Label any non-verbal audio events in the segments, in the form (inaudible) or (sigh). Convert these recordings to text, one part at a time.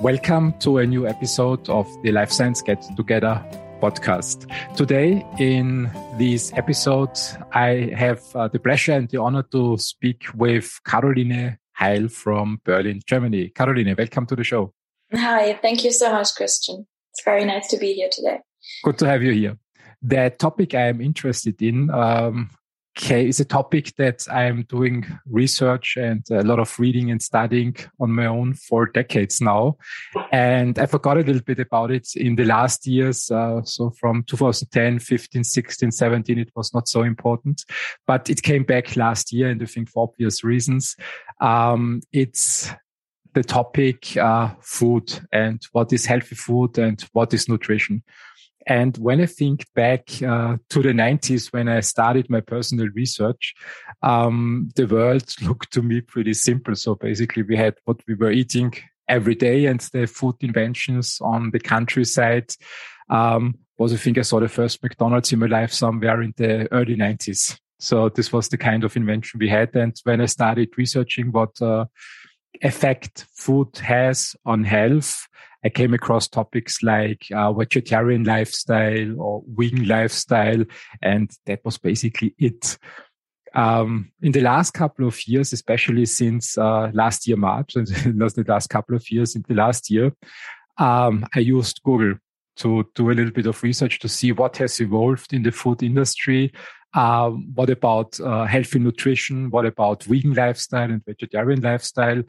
Welcome to a new episode of the Life Science Get Together podcast. Today, in this episode, I have uh, the pleasure and the honor to speak with Caroline Heil from Berlin, Germany. Caroline, welcome to the show. Hi, thank you so much, Christian. It's very nice to be here today. Good to have you here. The topic I am interested in um, okay, is a topic that I'm doing research and a lot of reading and studying on my own for decades now. And I forgot a little bit about it in the last years. Uh, so from 2010, 15, 16, 17, it was not so important, but it came back last year. And I think for obvious reasons, um, it's the topic, uh, food and what is healthy food and what is nutrition. And when I think back uh, to the 90s, when I started my personal research, um, the world (laughs) looked to me pretty simple. So basically, we had what we were eating every day, and the food inventions on the countryside um, was, I think, I saw the first McDonald's in my life somewhere in the early 90s. So this was the kind of invention we had. And when I started researching what uh, effect food has on health, I came across topics like uh, vegetarian lifestyle or vegan lifestyle, and that was basically it. Um, in the last couple of years, especially since uh, last year March, (laughs) and the last couple of years, in the last year, um, I used Google to do a little bit of research to see what has evolved in the food industry. Um, what about uh, healthy nutrition? What about vegan lifestyle and vegetarian lifestyle?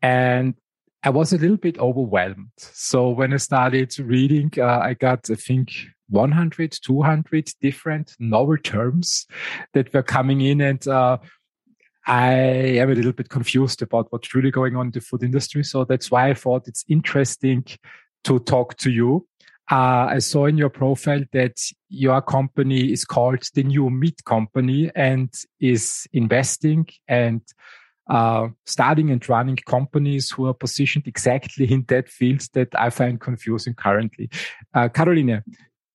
And I was a little bit overwhelmed. So when I started reading, uh, I got, I think, 100, 200 different novel terms that were coming in. And uh, I am a little bit confused about what's really going on in the food industry. So that's why I thought it's interesting to talk to you. Uh, I saw in your profile that your company is called the New Meat Company and is investing and uh, starting and running companies who are positioned exactly in that field that I find confusing currently. Uh, Caroline,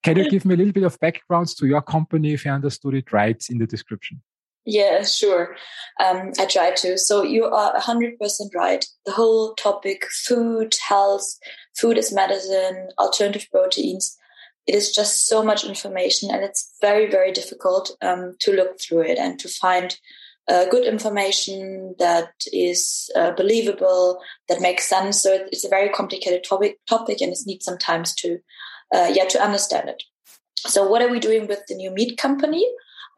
can you give me a little bit of backgrounds to your company if I understood it right in the description? Yeah, sure. Um, I try to. So you are 100% right. The whole topic food, health, food as medicine, alternative proteins, it is just so much information and it's very, very difficult um, to look through it and to find uh, good information that is uh, believable, that makes sense. So it's a very complicated topic, topic, and it needs some time to, uh, yeah, to understand it. So what are we doing with the new meat company?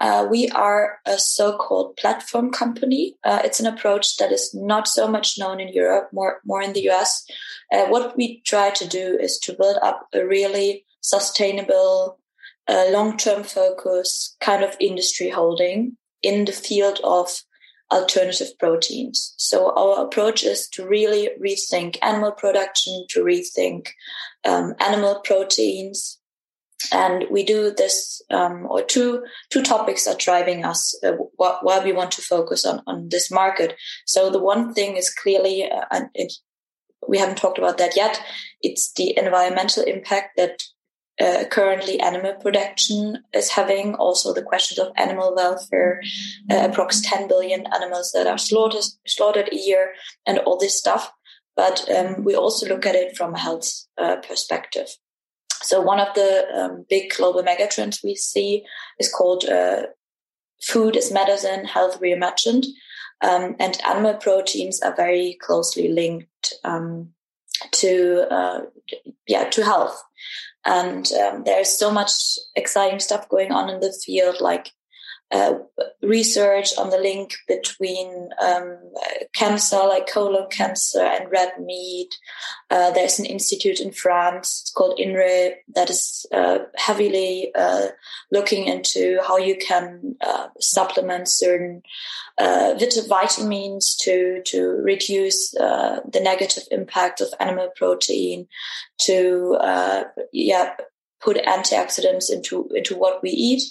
Uh, we are a so-called platform company. Uh, it's an approach that is not so much known in Europe, more more in the US. Uh, what we try to do is to build up a really sustainable, long-term focus kind of industry holding in the field of alternative proteins. So our approach is to really rethink animal production, to rethink um, animal proteins. And we do this, um, or two two topics are driving us uh, wh- why we want to focus on on this market. So the one thing is clearly, uh, and it, we haven't talked about that yet. It's the environmental impact that uh, currently animal production is having. Also, the questions of animal welfare, uh, approx 10 billion animals that are slaughtered, slaughtered a year, and all this stuff. But um, we also look at it from a health uh, perspective. So, one of the um, big global megatrends we see is called uh, food as medicine, health reimagined. Um, and animal proteins are very closely linked um, to uh, yeah to health and um, there's so much exciting stuff going on in the field, like uh, research on the link between um, cancer, like colon cancer, and red meat. Uh, there's an institute in France called INRAE that is uh, heavily uh, looking into how you can uh, supplement certain uh, vitamins to to reduce the negative impact of animal protein, to yeah put antioxidants into into what we eat.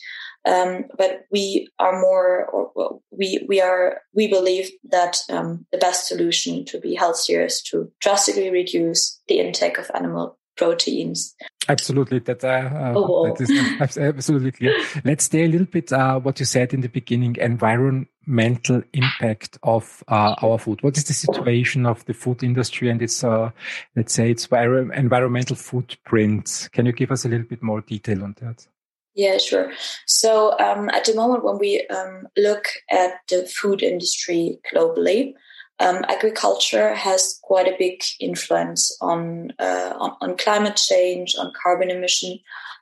Um, but we are more, or we we are we believe that um, the best solution to be healthier is to drastically reduce the intake of animal proteins. Absolutely, that, uh, oh, that is (laughs) absolutely clear. Let's stay a little bit uh, what you said in the beginning: environmental impact of uh, our food. What is the situation of the food industry and its, uh, let's say, its environmental footprint? Can you give us a little bit more detail on that? Yeah, sure. So um, at the moment, when we um, look at the food industry globally, um, agriculture has quite a big influence on, uh, on, on climate change, on carbon emission,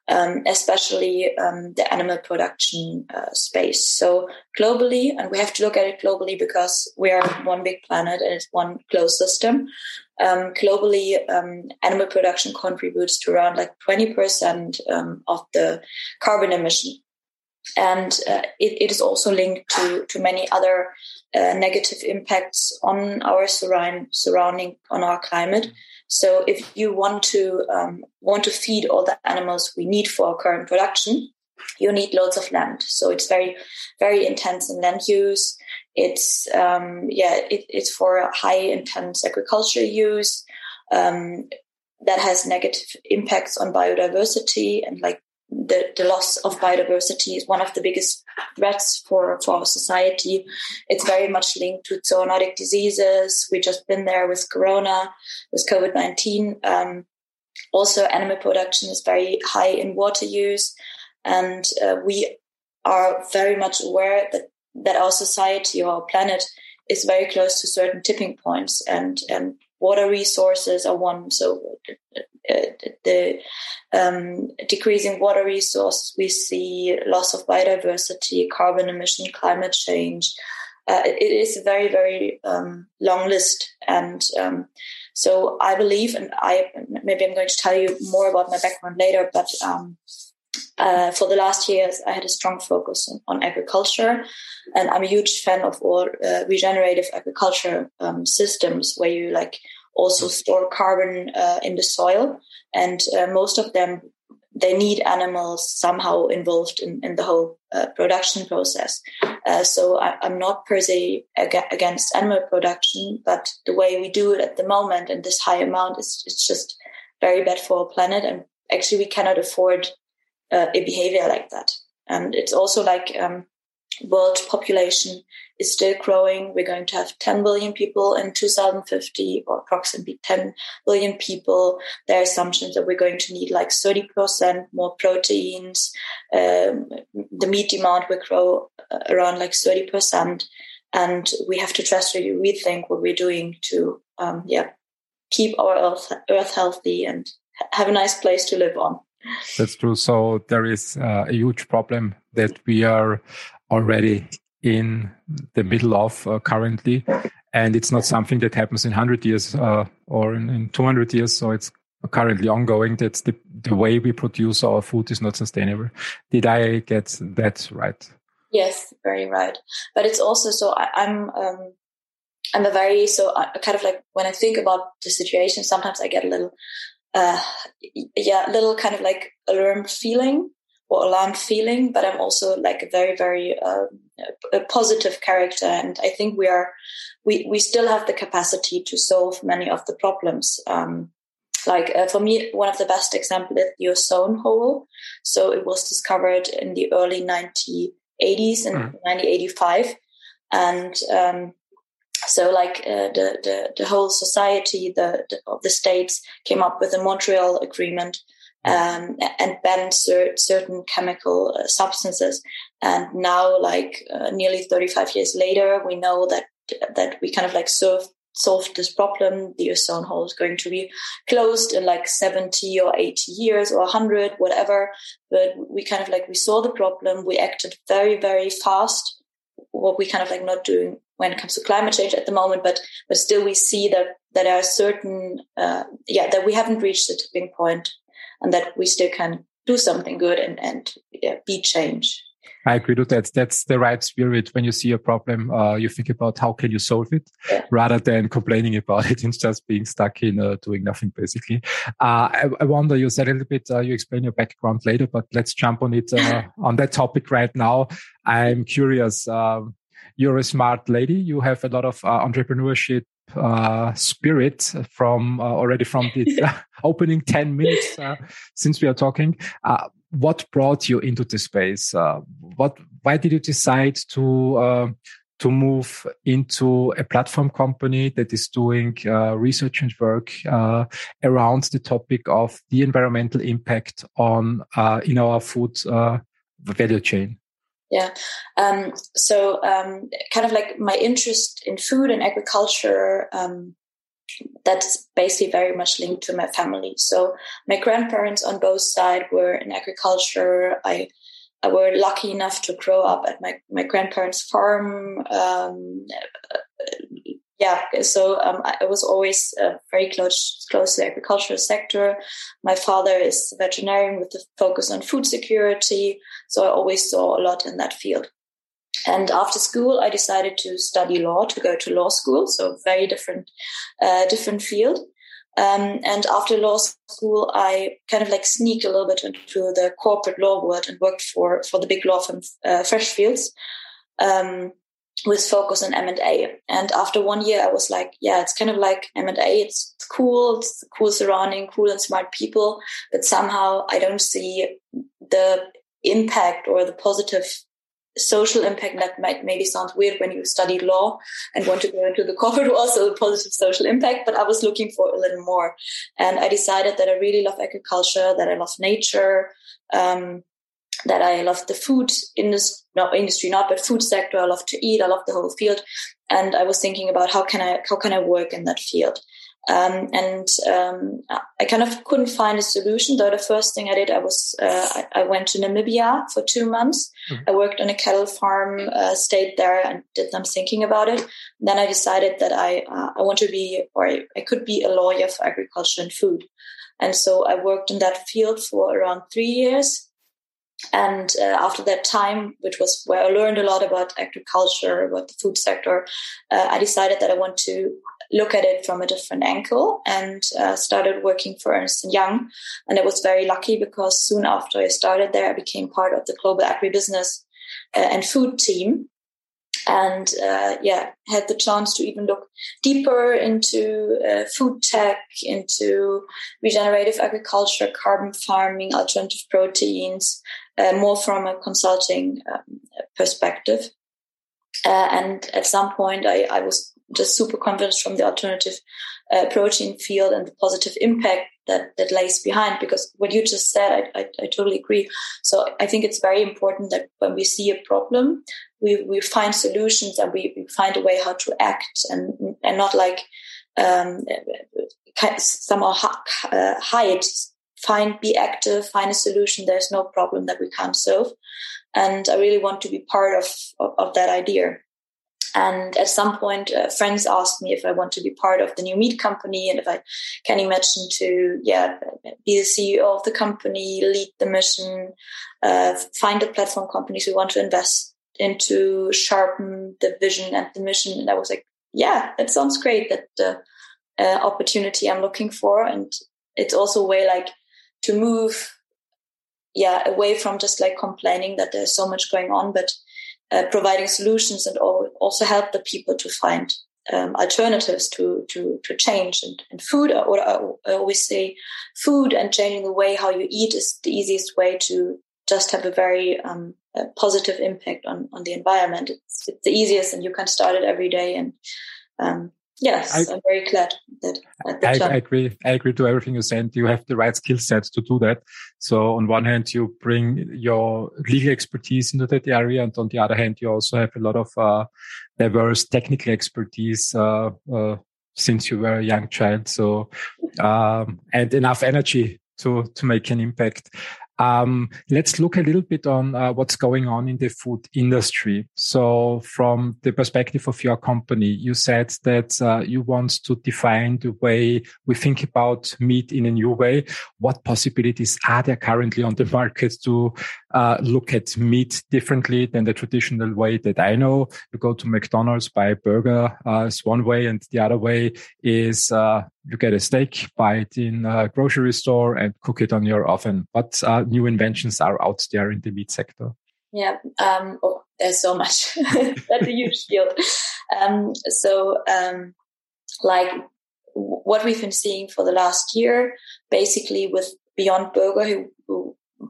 um, especially um, the animal production uh, space. So globally, and we have to look at it globally because we are one big planet and it's one closed system. Um, globally, um, animal production contributes to around like 20% um, of the carbon emission. And uh, it, it is also linked to, to many other uh, negative impacts on our surround, surrounding, on our climate. So if you want to um, want to feed all the animals we need for our current production, you need loads of land. So it's very, very intense in land use. It's um, yeah, it, it's for high intense agriculture use. Um, that has negative impacts on biodiversity and like the, the loss of biodiversity is one of the biggest threats for, for our society. It's very much linked to zoonotic diseases. We've just been there with Corona, with COVID 19. Um, also, animal production is very high in water use. And uh, we are very much aware that, that our society or our planet is very close to certain tipping points and, and water resources are one. So the um, decreasing water resources, we see loss of biodiversity, carbon emission, climate change. Uh, it is a very, very um, long list. And um, so I believe, and I maybe I'm going to tell you more about my background later, but um, uh, for the last years, I had a strong focus on, on, agriculture, and I'm a huge fan of all uh, regenerative agriculture um, systems where you like also store carbon uh, in the soil, and uh, most of them they need animals somehow involved in, in the whole uh, production process. Uh, so I, am not per se ag- against animal production, but the way we do it at the moment in this high amount is it's just very bad for our planet, and actually we cannot afford uh, a behavior like that. And it's also like um, world population is still growing. We're going to have 10 billion people in 2050, or approximately 10 billion people. There are assumptions that we're going to need like 30% more proteins. Um, the meat demand will grow uh, around like 30%. And we have to drastically rethink what we're doing to, um, yeah, keep our earth, earth healthy and have a nice place to live on. That's true. So there is uh, a huge problem that we are already in the middle of uh, currently, and it's not something that happens in 100 years uh, or in, in 200 years. So it's currently ongoing. That's the the way we produce our food is not sustainable. Did I get that right? Yes, very right. But it's also so I, am I'm, um, I'm a very so I kind of like when I think about the situation, sometimes I get a little uh, yeah, a little kind of like alarmed feeling or alarmed feeling, but I'm also like a very, very uh, a positive character. And I think we are, we, we still have the capacity to solve many of the problems. Um, like uh, for me, one of the best examples is the ozone hole. So it was discovered in the early 1980s in mm. 1985. And um, so like uh, the, the, the whole society the, the, of the states came up with a Montreal Agreement um, and banned cer- certain chemical uh, substances. And now, like uh, nearly 35 years later, we know that that we kind of like solved solved this problem. The ozone hole is going to be closed in like 70 or 80 years or 100, whatever. But we kind of like we saw the problem. We acted very very fast. What we kind of like not doing when it comes to climate change at the moment, but but still we see that that there are certain uh, yeah that we haven't reached the tipping point, and that we still can do something good and and yeah, be change. I agree with that. That's the right spirit. When you see a problem, uh, you think about how can you solve it, yeah. rather than complaining about (laughs) it and just being stuck in uh, doing nothing. Basically, uh, I, I, wonder. You said a little bit. Uh, you explain your background later, but let's jump on it uh, (laughs) on that topic right now. I'm curious. Um, you're a smart lady. You have a lot of uh, entrepreneurship uh, spirit from uh, already from the (laughs) opening 10 minutes uh, since we are talking. Uh, what brought you into the space? Uh, what, why did you decide to, uh, to move into a platform company that is doing uh, research and work uh, around the topic of the environmental impact on in our food value chain. Yeah. Um, so, um, kind of like my interest in food and agriculture, um, that's basically very much linked to my family. So, my grandparents on both sides were in agriculture. I I were lucky enough to grow up at my, my grandparents' farm. Um, yeah, so um, I was always uh, very close close to the agricultural sector. My father is a veterinarian with a focus on food security, so I always saw a lot in that field. And after school, I decided to study law, to go to law school. So very different, uh, different field. Um, and after law school, I kind of like sneaked a little bit into the corporate law world and worked for, for the big law firm, uh, Freshfields, um, with focus on M&A. And after one year, I was like, yeah, it's kind of like M&A. It's cool. It's cool surrounding, cool and smart people. But somehow I don't see the impact or the positive social impact that might maybe sound weird when you study law and want to go into the (laughs) corporate world, so the positive social impact, but I was looking for a little more. And I decided that I really love agriculture, that I love nature, um, that I love the food industry, not industry, not, but food sector. I love to eat. I love the whole field. And I was thinking about how can I, how can I work in that field? Um, and um, I kind of couldn't find a solution. Though the first thing I did, I was uh, I, I, went to Namibia for two months. Mm-hmm. I worked on a cattle farm, uh, stayed there, and did some thinking about it. Then I decided that I uh, I want to be, or I, I could be a lawyer for agriculture and food. And so I worked in that field for around three years. And uh, after that time, which was where I learned a lot about agriculture, about the food sector, uh, I decided that I want to look at it from a different angle and uh, started working for Ernst Young. And I was very lucky because soon after I started there, I became part of the global agribusiness uh, and food team. And uh, yeah, had the chance to even look deeper into uh, food tech, into regenerative agriculture, carbon farming, alternative proteins, uh, more from a consulting um, perspective. Uh, and at some point, I, I was just super convinced from the alternative uh, protein field and the positive impact that that lays behind. Because what you just said, I, I, I, totally agree. So I think it's very important that when we see a problem, we we find solutions and we, we find a way how to act and and not like um, somehow uh, hide. Find, be active, find a solution. There's no problem that we can't solve. And I really want to be part of, of, of that idea. And at some point, uh, friends asked me if I want to be part of the new meat company and if I can imagine to, yeah, be the CEO of the company, lead the mission, uh, find the platform companies we want to invest into sharpen the vision and the mission. And I was like, yeah, that sounds great. That the uh, opportunity I'm looking for. And it's also a way like to move, yeah, away from just like complaining that there's so much going on, but uh, providing solutions and also help the people to find um, alternatives to, to, to change and, and food. Or, I always say food and changing the way how you eat is the easiest way to just have a very um, a positive impact on, on the environment. It's, it's, the easiest and you can start it every day. And um, Yes, I, am very glad that. I, I, agree. I agree to everything you said. You have the right skill set to do that. So on one hand, you bring your legal expertise into that area, and on the other hand, you also have a lot of uh, diverse technical expertise uh, uh, since you were a young child. So um, and enough energy to to make an impact. Um, let's look a little bit on uh, what's going on in the food industry. So, from the perspective of your company, you said that uh, you want to define the way we think about meat in a new way. What possibilities are there currently on the market to uh, look at meat differently than the traditional way that I know? You go to McDonald's, buy a burger uh, is one way, and the other way is uh, you get a steak, buy it in a grocery store and cook it on your oven. But uh, new inventions are out there in the meat sector? Yeah, um, oh, there's so much. (laughs) That's a huge field. Um, so, um, like what we've been seeing for the last year, basically with Beyond Burger, who, who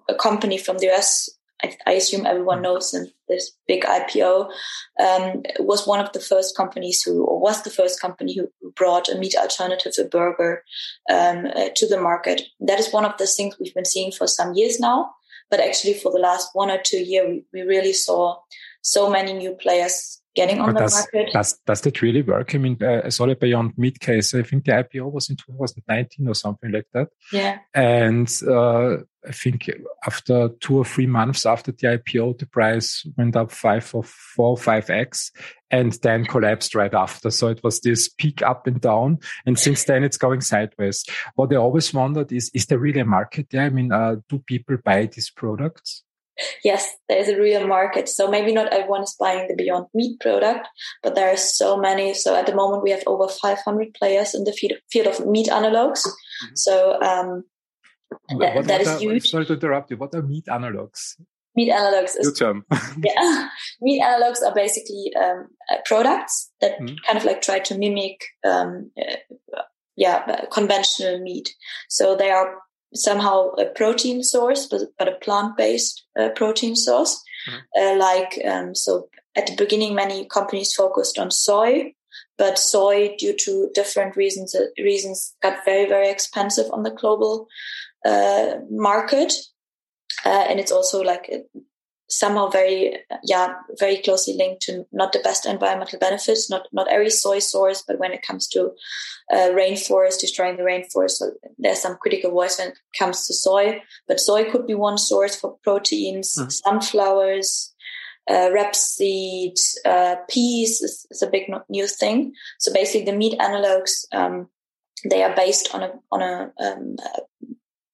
a company from the US I, I assume everyone mm. knows in this big IPO, um, was one of the first companies who, or was the first company who brought a meat alternative, a burger, um, uh, to the market. That is one of the things we've been seeing for some years now. But actually, for the last one or two years, we, we really saw so many new players getting on but the does, market. Does, does that really work? I mean, uh, I saw it Beyond Meat case. I think the IPO was in 2019 or something like that. Yeah. And uh, I think after two or three months after the IPO, the price went up five or four, or five X and then collapsed right after. So it was this peak up and down. And since then it's going sideways. What I always wondered is, is there really a market there? I mean, uh, do people buy these products? yes, there's a real market. So maybe not everyone is buying the Beyond Meat product, but there are so many. So at the moment, we have over 500 players in the field of meat analogs. Mm-hmm. So um, that, what, that what is are, huge. Sorry to interrupt you. What are meat analogs? Meat analogs is term. (laughs) yeah, meat analogs are basically um, uh, products that mm-hmm. kind of like try to mimic, um, uh, yeah, conventional meat. So they are somehow a protein source, but, but a plant-based uh, protein source. Mm-hmm. Uh, like, um, so at the beginning, many companies focused on soy, but soy, due to different reasons, uh, reasons got very, very expensive on the global uh, market. Uh, and it's also like somehow very yeah very closely linked to not the best environmental benefits not not every soy source but when it comes to uh, rainforest destroying the rainforest so there's some critical voice when it comes to soy but soy could be one source for proteins mm. sunflowers uh, rapeseed uh, peas is, is, a big new thing so basically the meat analogs um, they are based on a on a, um, a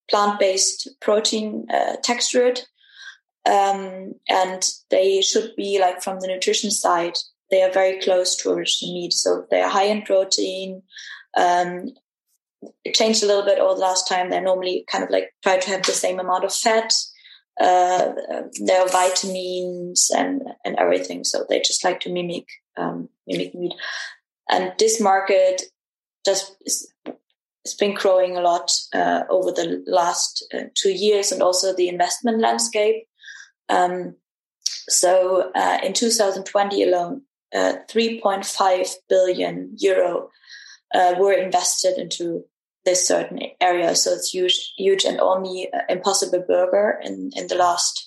plant-based protein uh, textured um, and they should be like from the nutrition side, they are very close to original meat. So they are high in protein. Um, it changed a little bit over the last time. They're normally kind of like try to have the same amount of fat. Uh, there are vitamins and, and everything. So they just like to mimic, um, mimic meat. And this market just is, it's been growing a lot uh, over the last uh, two years and also the investment landscape um, so uh, in 2020 alone, uh, 3.5 billion euro uh, were invested into this certain area. So it's huge, huge, and only uh, Impossible Burger in in the last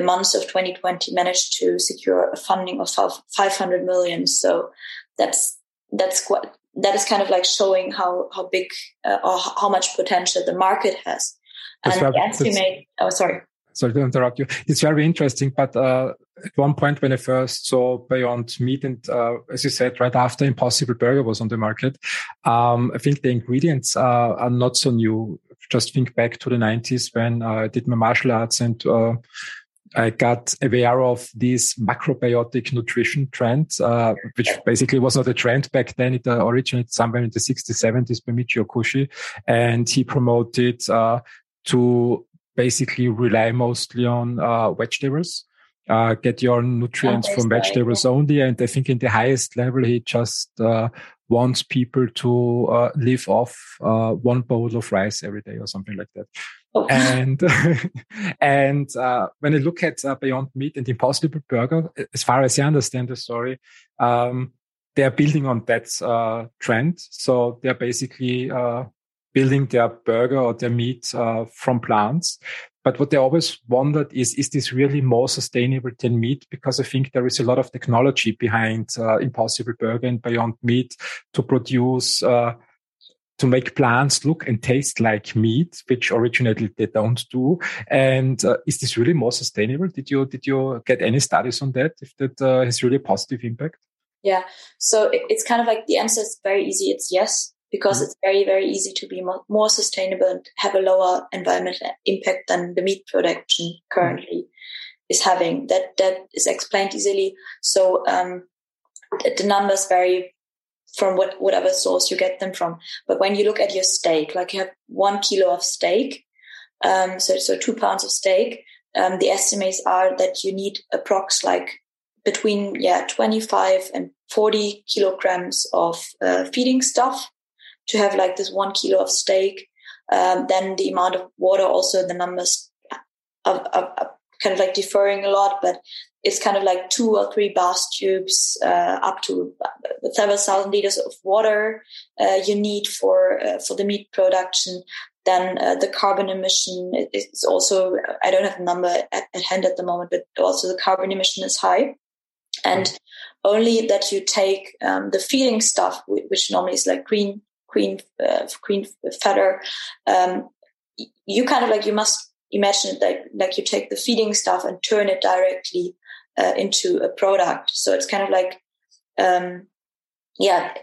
months of 2020 managed to secure a funding of 500 million. So that's that's quite that is kind of like showing how how big uh, or how much potential the market has. And the estimate. Oh, sorry sorry to interrupt you. It's very interesting, but uh, at one point when I first saw Beyond Meat, and uh, as you said, right after Impossible Burger was on the market, um, I think the ingredients are, are, not so new. Just think back to the 90s when uh, I did my martial arts and uh, I got aware of this macrobiotic nutrition trend, uh, which basically was not a trend back then. It uh, originated somewhere in the 60s, 70s by Michio Kushi. And he promoted uh, to basically rely mostly on uh, vegetables. Uh, get your nutrients from vegetables only. And I think in the highest level, he just uh, wants people to uh, live off uh, one bowl of rice every day or something like that. Oh. And (laughs) and uh, when I look at Beyond Meat and Impossible Burger, as far as I understand the story, um, they are building on that trend. So they're basically building their burger or their meat uh, from plants. But what they always wondered is, is this really more sustainable than meat? Because I think there is a lot of technology behind uh, Impossible Burger and Beyond Meat to produce, uh, to make plants look and taste like meat, which originally they don't do. And uh, is this really more sustainable? Did you did you get any studies on that? If that uh, has really a positive impact? Yeah. So it's kind of like the answer is very easy. It's yes because mm-hmm. it's very, very easy to be more, more, sustainable and have a lower environmental impact than the meat production currently mm-hmm. is having. That that is explained easily. So um, the numbers vary from what, whatever source you get them from. But when you look at your steak, like you have one kilo of steak, um, so so two pounds of steak, um, the estimates are that you need approx like between yeah 25 and 40 kilograms of uh, feeding stuff to have like this one kilo of steak, um, then the amount of water, also the numbers are, are, are, kind of like differing a lot, but it's kind of like two or three bath tubes uh, up to several thousand liters of water uh, you need for uh, for the meat production. Then uh, the carbon emission is also I don't have a number at, at, hand at the moment, but also the carbon emission is high, and only that you take um, the feeding stuff, which normally is like green green uh, green fodder. Um, you kind of like you must imagine it like like you take the feeding stuff and turn it directly uh, into a product. So it's kind of like, um, yeah,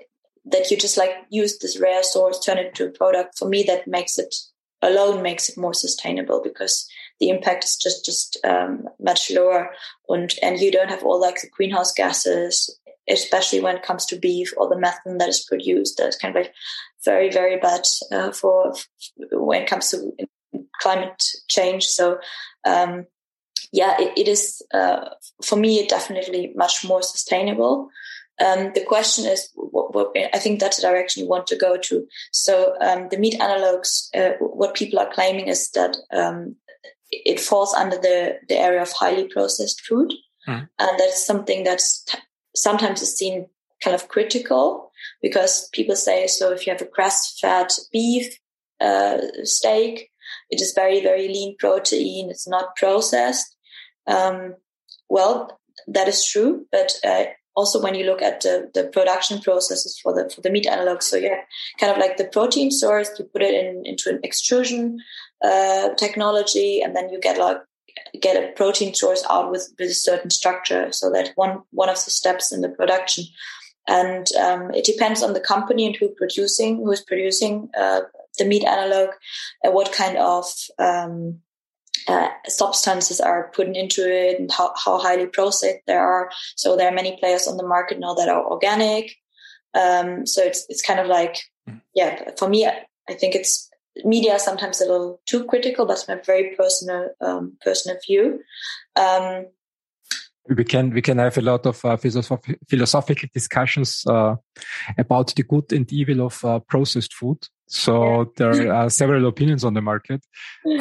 that you just like use this rare source, turn it into a product. For me, that makes it alone makes it more sustainable because the impact is just just um, much lower, and and you don't have all like the greenhouse gases, especially when it comes to beef or the methane that is produced. That's kind of like very very bad uh, for when it comes to climate change. So um, yeah, it, it is uh, for me definitely much more sustainable. Um, the question is, what, what, I think that's the direction you want to go to. So um, the meat analogs, uh, what people are claiming is that um, it falls under the, the area of highly processed food, mm. and that's something that's t- sometimes is seen kind of critical because people say, so if you have a grass-fed beef uh, steak, it is very very lean protein. It's not processed um, well, that is true, but uh, also when you look at the, the production processes for the for the meat analogs, so yeah, kind of like the protein source, you put it in into an extrusion uh, technology, and then you get like get a protein source out with with a certain structure. So that one one of the steps in the production, and um, it depends on the company and who producing who is producing uh, the meat analog, and what kind of um, uh, substances are put into it and how, how highly processed they are. So there are many players on the market now that are organic. Um, so it's it's kind of like, hmm. yeah, for me, I think it's media is sometimes a little too critical. That's my very personal um, personal view. Um, we can we can have a lot of uh, philosoph- philosophical discussions uh, about the good and evil of uh, processed food. So there (laughs) are several opinions on the market.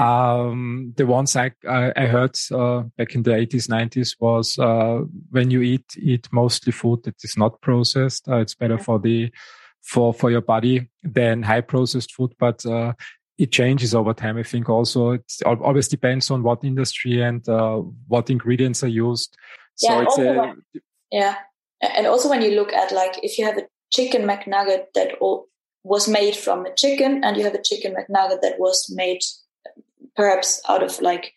Um, the ones I I heard uh, back in the 80s 90s was uh, when you eat eat mostly food that is not processed, uh, it's better for the for for your body than high processed food, but it changes over time. I think also it always depends on what industry and uh, what ingredients are used. So yeah, it's a, when, yeah, and also when you look at like if you have a chicken McNugget that was made from a chicken, and you have a chicken McNugget that was made perhaps out of like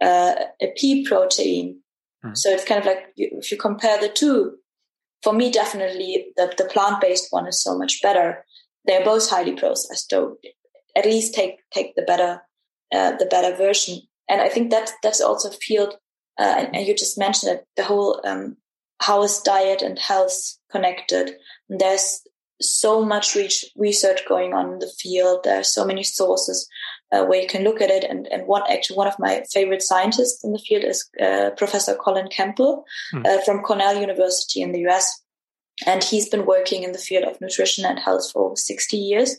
uh, a pea protein. Hmm. So it's kind of like if you compare the two, for me, definitely the, the plant based one is so much better. They're both highly processed, so at least take take the better uh, the better version. And I think that that's also a field. Uh, and, and, you just mentioned it, the whole um, how is diet and health connected. And there's so much research going on in the field. There are so many sources uh, where you can look at it. And, and one actually one of my favorite scientists in the field is uh, Professor Colin Campbell hmm. uh, from Cornell University in the US. And he's been working in the field of nutrition and health for 60 years.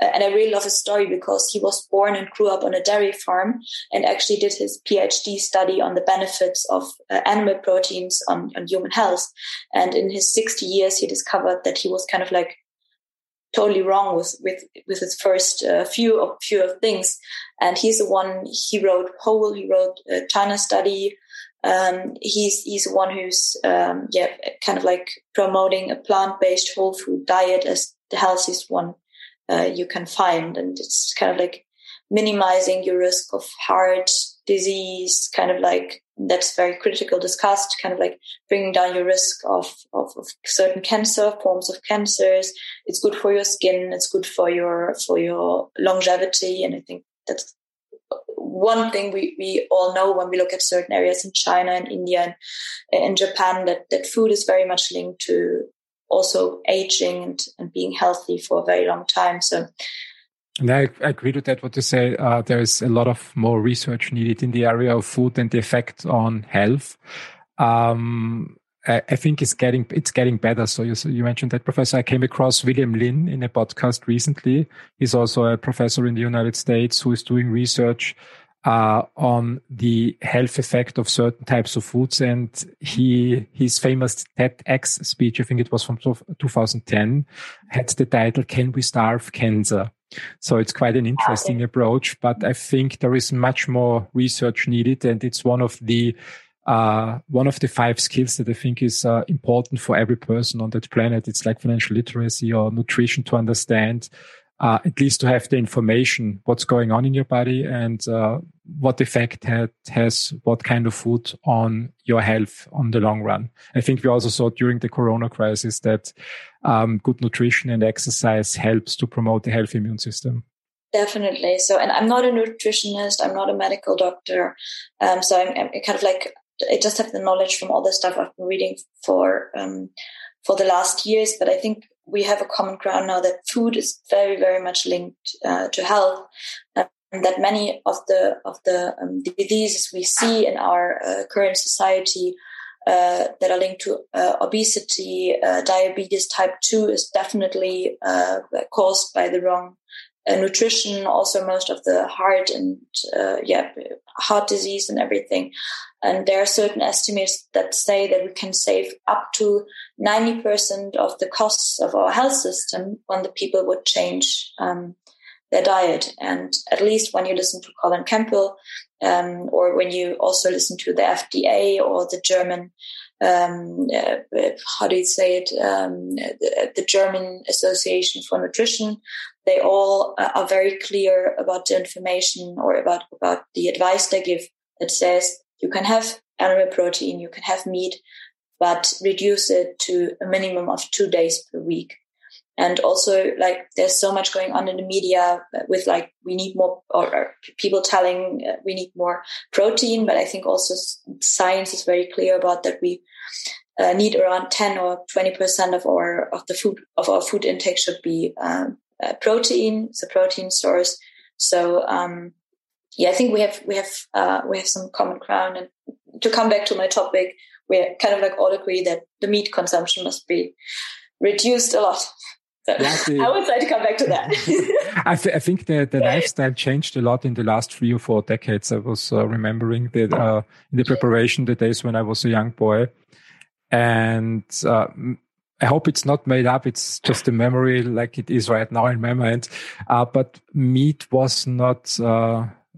Uh, and I really love his story because he was born and grew up on a dairy farm and actually did his PhD study on the benefits of uh, animal proteins on, on human health. And in his 60 years, he discovered that he was kind of like totally wrong with with with his first uh, few of few of things and he's the one he wrote whole he wrote a china study um, he's he's the one who's um, yeah kind of like promoting a plant-based whole food diet as the healthiest one uh, you can find. And it's kind of like minimizing your risk of heart disease, kind of like that's very critical discussed, kind of like bringing down your risk of, of, of, certain cancer forms of cancers. It's good for your skin. It's good for your, for your longevity. And I think that's one thing we, we all know when we look at certain areas in China and India and in Japan that, that food is very much linked to also aging and, and being healthy for a very long time. So and I, I agree with that. What you say, uh, there is a lot of more research needed in the area of food and the effect on health. Um, I, I think it's getting it's getting better. So you you mentioned that professor. I came across William Li in a podcast recently. He's also a professor in the United States who is doing research uh, on the health effect of certain types of foods. And he his famous TEDx speech, I think it was from 2010, had the title "Can We Starve Cancer?" So it's quite an interesting okay. approach, but I think there is much more research needed, and it's one of the uh, one of the five skills that I think is uh, important for every person on that planet. It's like financial literacy or nutrition to understand, uh, at least to have the information what's going on in your body and uh, what effect it has what kind of food on your health on the long run. I think we also saw during the Corona crisis that um, good nutrition and exercise helps to promote a healthy immune system. Definitely. So, and I'm not a nutritionist. I'm not a medical doctor. Um, so I'm, I'm, kind of like I just have the knowledge from all the stuff I've been reading for um, for the last years. But I think we have a common ground now that food is very, very much linked uh, to health. That many of the of the um, diseases we see in our uh, current society uh, that are linked to uh, obesity, uh, diabetes type two is definitely uh, caused by the wrong uh, nutrition, also most of the heart and yeah, heart disease and everything. And there are certain estimates that say that we can save up to 90% of the costs of our health system when the people would change um, their diet. And at least when you listen to Colin Campbell, um, or when you also listen to the FDA or the German um, uh, how do you say it? Um, the, the, German Association for Nutrition. They all are very clear about the information or about about the advice they give that says you can have animal protein, you can have meat, but reduce it to a minimum of two days per week. And also, like, there's so much going on in the media with like, we need more, or, or people telling uh, we need more protein. But I think also science is very clear about that we uh, need around 10 or 20% of our, of the food, of our food intake should be um, uh, protein, the protein source. So, um, yeah, I think we have, we have, uh, we have some common ground. And to come back to my topic, we kind of like all agree that the meat consumption must be reduced a lot. So yeah, I would like to come back to that. (laughs) I, th- I, think the, the lifestyle changed a lot in the last three or four decades. I was uh, remembering that uh, in the preparation, the days when I was a young boy. And uh, I hope it's not made up. It's just a memory like it is right now in my mind. Uh, but meat was not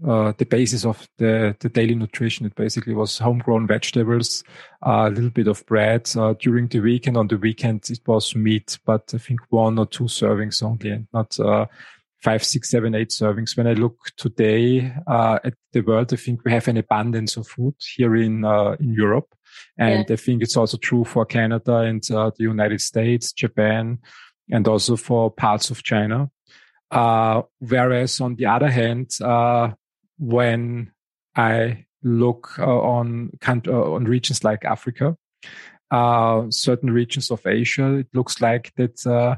uh, the basis of the, the daily nutrition. It basically was homegrown vegetables, uh, a little bit of bread uh, during the week, and on the weekend it was meat, but I think one or two servings only, and not uh, five, six, seven, eight servings. When I look today uh, at the world, I think we have an abundance of food here in uh, in Europe, and yeah. I think it's also true for Canada and the United States, Japan, and also for parts of China. Uh, whereas on the other hand, uh, when I look uh, on uh, on regions like Africa, uh, certain regions of Asia, it looks like that uh,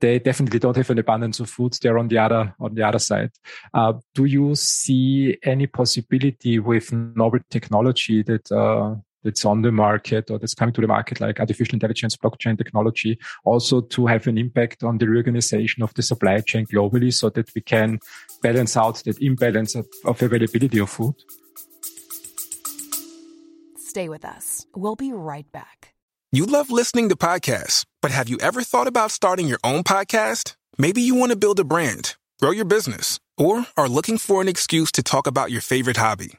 they definitely don't have an abundance of food. They're on the other on the other side. Uh, do you see any possibility with novel technology that uh, that's on the market or that's coming to the market, like artificial intelligence, blockchain technology, also to have an impact on the reorganization of the supply chain globally so that we can balance out that imbalance of, of availability of food. Stay with us. We'll be right back. You love listening to podcasts, but have you ever thought about starting your own podcast? Maybe you want to build a brand, grow your business, or are looking for an excuse to talk about your favorite hobby.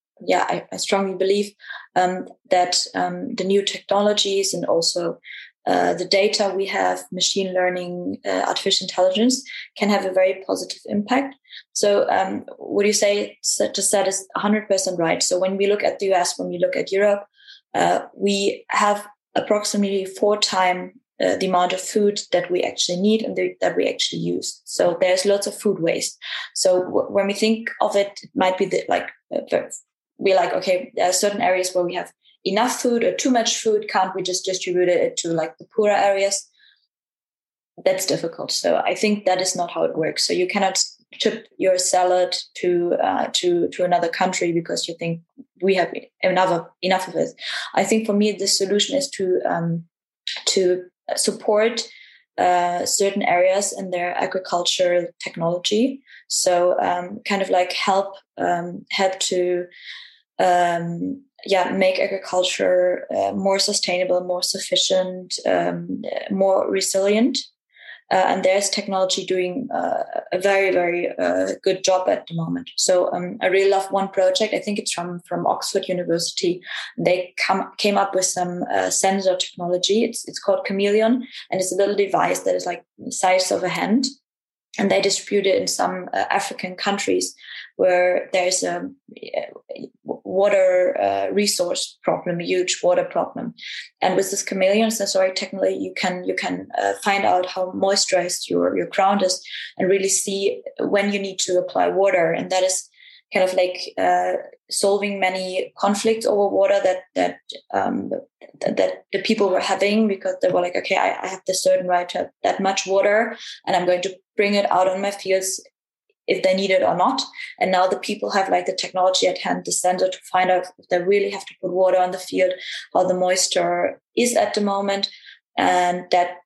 yeah, I, I strongly believe um, that um, the new technologies and also uh, the data we have, machine learning, uh, artificial intelligence, can have a very positive impact. So, um, you say just said is 100% right. So, when we look at the US, when we look at Europe, uh, we have approximately four times uh, the amount of food that we actually need and the, that we actually use. So there's lots of food waste. So w- when we think of it, it might be the, like uh, we're like, okay, there are certain areas where we have enough food or too much food. Can't we just distribute it to like the poorer areas? That's difficult. So I think that is not how it works. So you cannot ship your salad to uh, to to another country because you think we have enough enough of it. I think for me the solution is to um, to support uh, certain areas in their agriculture technology. So um, kind of like help um, help to um, yeah make agriculture uh, more sustainable, more sufficient, um, more resilient. Uh, and there's technology doing uh, a very very uh, good job at the moment. So um, I really love one project. I think it's from from Oxford University. They come came up with some uh, sensor technology. It's it's called Chameleon, and it's a little device that is like the size of a hand, and they distribute it in some uh, African countries where there's a water uh, resource problem, a huge water problem. And with this chameleon sensoric technology, you can you can uh, find out how moisturized your your ground is and really see when you need to apply water. And that is kind of like uh, solving many conflicts over water that that um, that, that the people were having because they were like, okay, I, I have the certain right to have that much water, and I'm going to bring it out on my fields if they need it or not. And now the people have like the technology at hand, the sensor to find out if they really have to put water on the field, how the moisture is at the moment, and that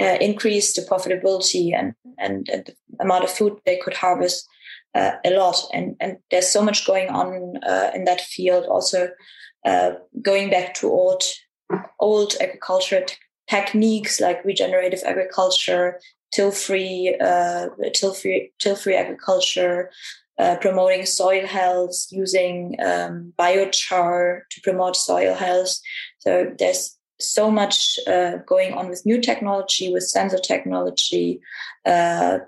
uh, increase the profitability and, and, and, the amount of food they could harvest uh, a lot. And, and there's so much going on uh, in that field. Also, uh, going back to old old agriculture techniques like regenerative agriculture, till free, uh, till free, till free agriculture, uh, promoting soil health, using um, biochar to promote soil health. So there's so much uh, going on with new technology, with sensor technology, uh,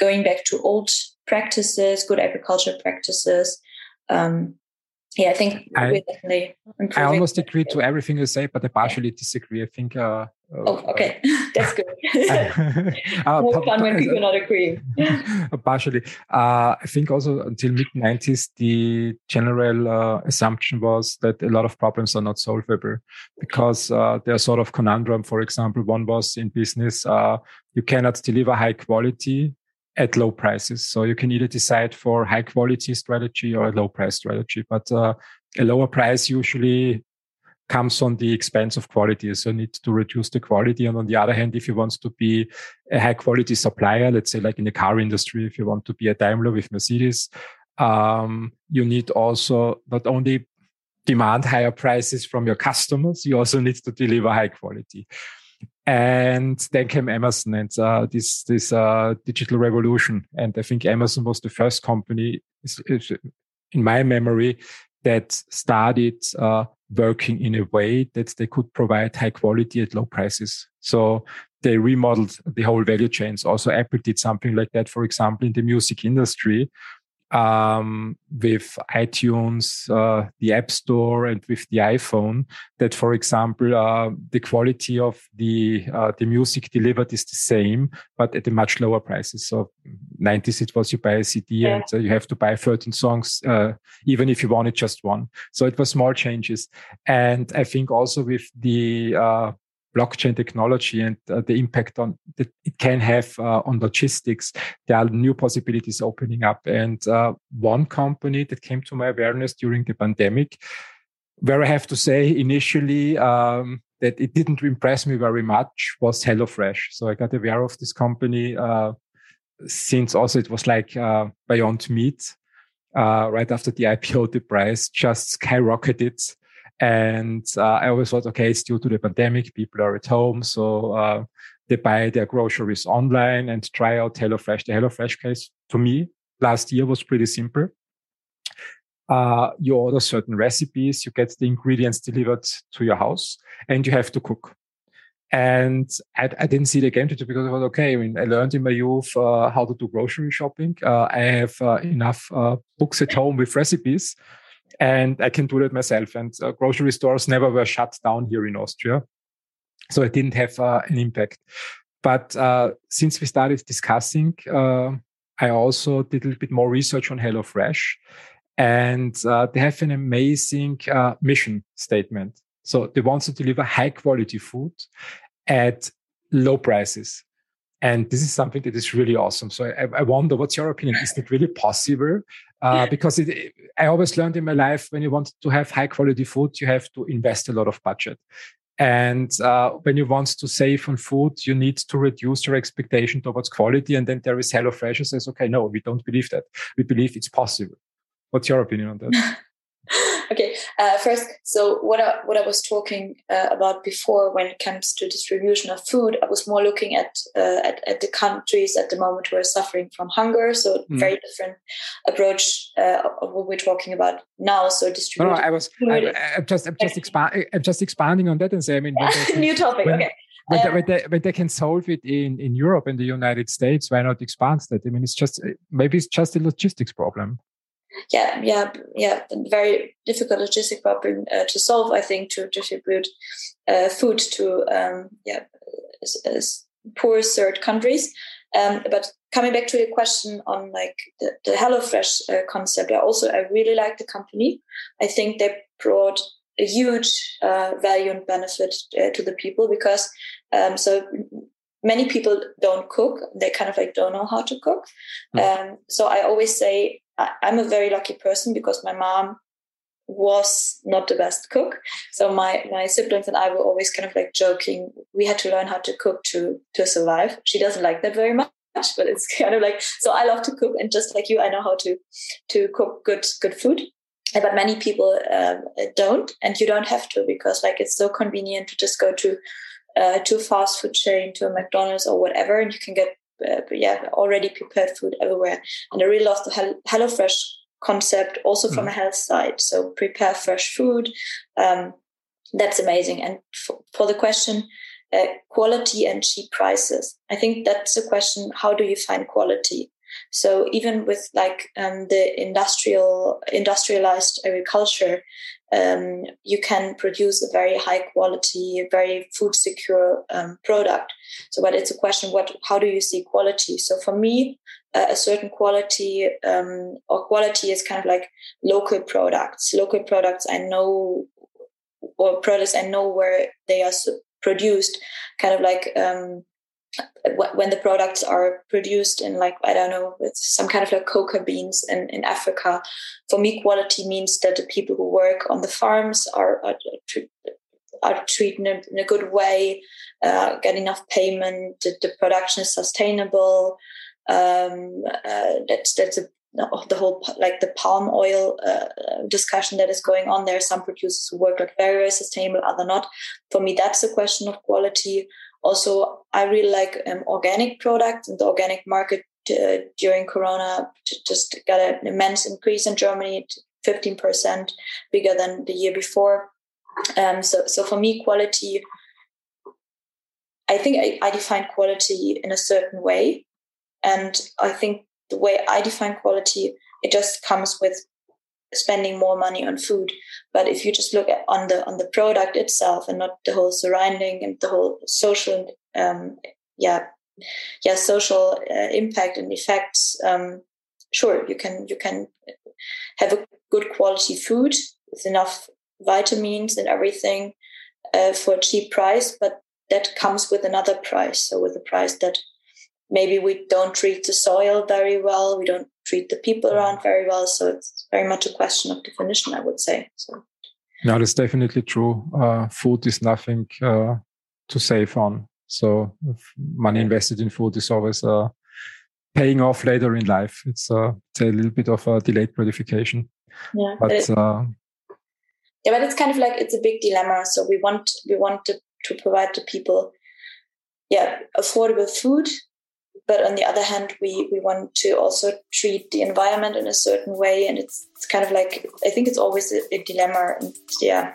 going back to old practices, good agriculture practices. Um, yeah, I think I, I almost agree to everything you say, but I partially disagree. I think. Uh, oh, uh, okay, (laughs) that's good. uh, (laughs) (laughs) More fun when people not agree. partially, uh, I think also until mid '90s, the general uh, assumption was that a lot of problems are not solvable because uh, there are sort of conundrum. For example, one was in business, you cannot deliver high quality at low prices. So you can either decide for high quality strategy or a low price strategy, but uh, a lower price usually comes on the expense of quality. So you need to reduce the quality. And on the other hand, if you want to be a high quality supplier, let's say like in the car industry, if you want to be a Daimler with Mercedes, um, you need also not only demand higher prices from your customers, you also need to deliver high quality. And then came Amazon and uh, this this uh, digital revolution. And I think Amazon was the first company, in my memory, that started uh, working in a way that they could provide high quality at low prices. So they remodeled the whole value chains. Also, Apple did something like that, for example, in the music industry um, with iTunes, uh, the App Store, and with the iPhone. That, for example, uh, the quality of the uh, the music delivered is the same, but at a much lower prices. So, 90s it was you buy a CD yeah. and uh, you have to buy 13 songs, uh, even if you wanted just one. So it was small changes, and I think also with the uh, blockchain technology and uh, the impact on that it can have uh, on logistics, there are new possibilities opening up. And uh, one company that came to my awareness during the pandemic, where I have to say initially um, that it didn't impress me very much, was HelloFresh. So I got aware of this company uh, since also it was like uh, Beyond Meat. Uh, right after the IPO, the price just skyrocketed and uh, I always thought, okay, it's due to the pandemic. People are at home. So uh, they buy their groceries online and try out HelloFresh. The HelloFresh case to me last year was pretty simple. Uh, you order certain recipes, you get the ingredients delivered to your house, and you have to cook. And I, I didn't see the game to because I thought, okay, I mean, I learned in my youth uh, how to do grocery shopping. Uh, I have uh, enough uh, books at home with recipes and I can do that myself. And uh, grocery stores never were shut down here in Austria, so it didn't have uh, an impact. But uh, since we started discussing, uh, I also did a little bit more research on HelloFresh, and uh, they have an amazing mission statement. So they want to deliver high quality food at low prices. And this is something that is really awesome. So I, I wonder, what's your opinion? Is it really possible? Uh, because it, I always learned in my life when you want to have high quality food, you have to invest a lot of budget. And uh, when you want to save on food, you need to reduce your expectation towards quality. And then there is HelloFresh who says, okay, no, we don't believe that. We believe it's possible. What's your opinion on that? (laughs) okay uh, first so what I, what I was talking uh, about before when it comes to distribution of food i was more looking at, uh, at, at the countries at the moment who are suffering from hunger so mm. very different approach uh, of what we're talking about now so distribution no, no, i was I, am just i'm just expanding i'm just expanding on that and say i mean (laughs) new topic when, okay when, um, they, when, they, when they can solve it in, in Europe and the United States, why not expand that? I mean, it's just maybe it's just a logistics problem yeah, yeah, yeah, very difficult logistic problem uh, to solve. I think to distribute uh, food to um, yeah as, as poor third countries. Um, but coming back to your question on like the, the HelloFresh uh, concept, I also I really like the company. I think they brought a huge uh, value and benefit uh, to the people because um, so many people don't cook they kind of like don't know how to cook mm. um, so i always say I'm a very lucky person because my mom was not the best cook. So my my siblings and I were always kind of like joking. We had to learn how to cook to to survive. She doesn't like that very much, but it's (laughs) kind of like so. I love to cook, and just like you, I know how to to cook good good food. But many people um, don't, and you don't have to because like it's so convenient to just go to uh, to fast food chain, to a McDonald's or whatever, and you can get uh, yeah, already prepared food everywhere. And I really love the HelloFresh concept also from mm. a health side. So prepare fresh food. Um, that's amazing. And for, for the question, uh, quality and cheap prices. I think that's a question. How do you find quality? So even with like um, the industrial industrialized agriculture, um, you can produce a very high quality, very food secure um, product. So, but it's a question: what? How do you see quality? So, for me, uh, a certain quality um, or quality is kind of like local products. Local products I know, or products I know where they are produced. Kind of like um, when the products are produced in like i don't know with some kind of like coca beans in, in africa for me quality means that the people who work on the farms are are, are treated in a, in a good way uh, get enough payment the, the production is sustainable um, uh, that's that's a, the whole like the palm oil uh, discussion that is going on there. Some producers work like very very sustainable other not. For me that's a question of quality. Also, I really like um, organic products, and the organic market uh, during Corona just got an immense increase in Germany, fifteen percent bigger than the year before. Um, so, so for me, quality. I think I, I define quality in a certain way, and I think the way I define quality, it just comes with spending more money on food. But if you just look at on the on the product itself and not the whole surrounding and the whole social, um, yeah, yeah, social uh, impact and effects, um, sure, you can you can have a good quality food with enough vitamins and everything uh, for a cheap price, but that comes with another price. So with a price that maybe we don't treat the soil very well, we don't treat the people around very well. So it's very much a question of definition, I would say. So. No, that's definitely true. Uh, food is nothing uh, to save on. So money invested in food is always uh, paying off later in life. It's, uh, it's a little bit of a delayed gratification. Yeah, but, it, uh, yeah, but it's kind of like it's a big dilemma. So we want we want to, to provide to people, yeah, affordable food but on the other hand we we want to also treat the environment in a certain way and it's, it's kind of like i think it's always a, a dilemma and yeah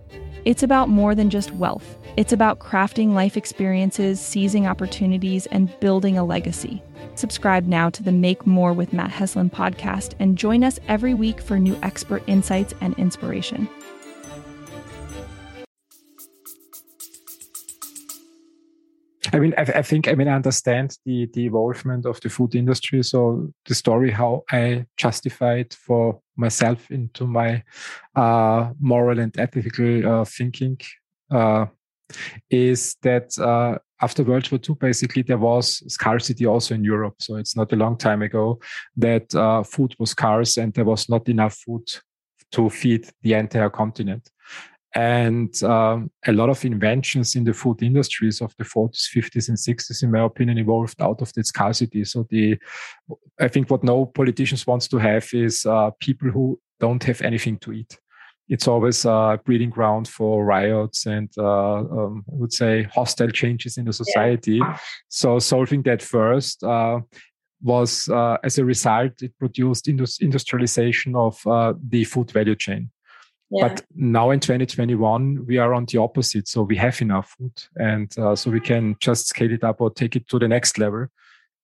It's about more than just wealth. It's about crafting life experiences, seizing opportunities, and building a legacy. Subscribe now to the Make More with Matt Heslin podcast and join us every week for new expert insights and inspiration. I mean, I, I, think, I mean, I understand the, the evolvement of the food industry. So the story, how I justified for myself into my uh, moral and ethical uh, thinking uh, is that uh, after World War II, basically there was scarcity also in Europe. So it's not a long time ago that uh, food was scarce and there was not enough food to feed the entire continent. And um, a lot of inventions in the food industries of the 40s, 50s, and 60s, in my opinion, evolved out of that scarcity. So the, I think what no politicians wants to have is uh, people who don't have anything to eat it's always a breeding ground for riots and uh, um, I would say hostile changes in the society. Yeah. So solving that first uh, was, uh, as a result, it produced industrialization of uh, the food value chain. But now in 2021, we are on the opposite. So we have enough food, and uh, so we can just scale it up or take it to the next level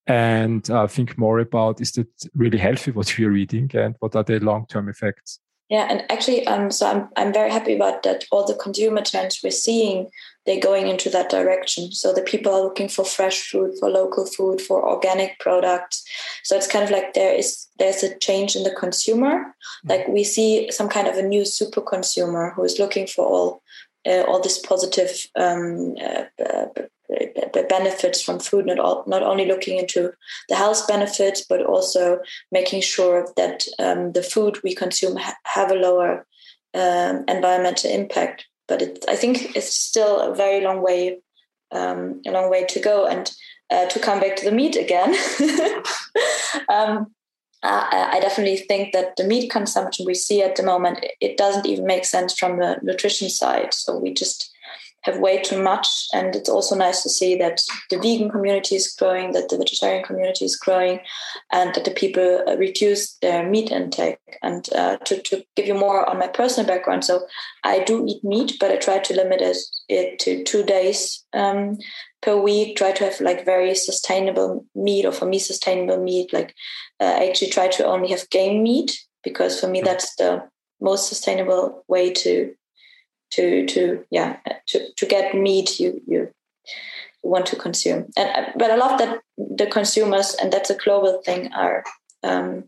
and uh, think more about is it really healthy what we are eating and what are the long term effects. Yeah, and actually, um, so I'm I'm very happy about that. All the consumer trends we're seeing, they're going into that direction. So the people are looking for fresh food, for local food, for organic products. So it's kind of like there is there's a change in the consumer. Mm-hmm. Like we see some kind of a new super consumer who is looking for all uh, all this positive um, uh, uh, benefits from food, not, all, not only looking into the health benefits, but also making sure that um, the food we consume ha- have a lower um, environmental impact. But it, I think it's still a very long way, um, a long way to go. And uh, to come back to the meat again, (laughs) um, I definitely think that the meat consumption we see at the moment it doesn't even make sense from the nutrition side. So we just have way too much. And it's also nice to see that the vegan community is growing, that the vegetarian community is growing, and that the people uh, reduce their meat intake. And uh, to, to give you more on my personal background, so I do eat meat, but I try to limit it, it to two days um, per week. Try to have like very sustainable meat, or for me, sustainable meat. Like uh, I actually try to only have game meat because for me, that's the most sustainable way to to to yeah to, to get meat you you want to consume. And but i love that the consumers and that's a global thing are um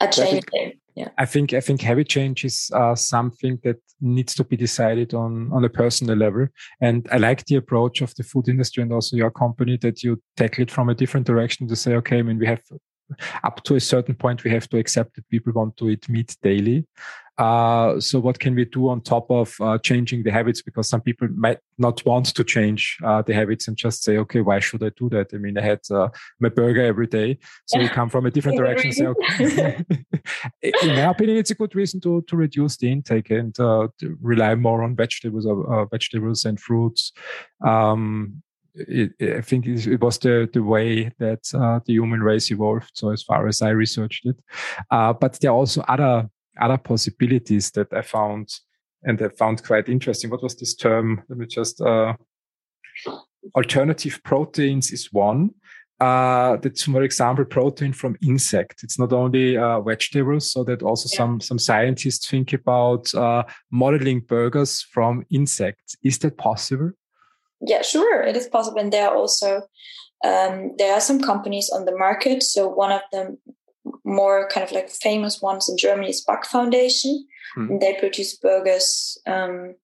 are changing I think, yeah. I think i think heavy change is uh, something that needs to be decided on on a personal level. And i like the approach of the food industry and also your company that you tackle it from a different direction to say okay i mean we have up to a certain point we have to accept that people want to eat meat daily uh, so what can we do on top of uh, changing the habits? Because some people might not want to change uh, the habits and just say, okay, why should I do that? I mean, I had uh, my burger every day. So yeah. we come from a different direction. Say, okay. (laughs) In my opinion, it's a good reason to, to reduce the intake and uh, rely more on vegetables, uh, vegetables and fruits. Um, it, I think it was the, the way that the human race evolved. So as far as I researched it, but there are also other other possibilities that I found and I found quite interesting. What was this term? Let me just, uh, alternative proteins is one. Uh, that's, for example, protein from insect. It's not only uh, vegetables, so that also yeah. some some scientists think about uh, modeling burgers from insects. Is that possible? Yeah, sure, it is possible. And there are also um, there are some companies on the market. So one of them more kind of like famous ones in Germany is Bug Foundation. Hmm. they produce burgers, um,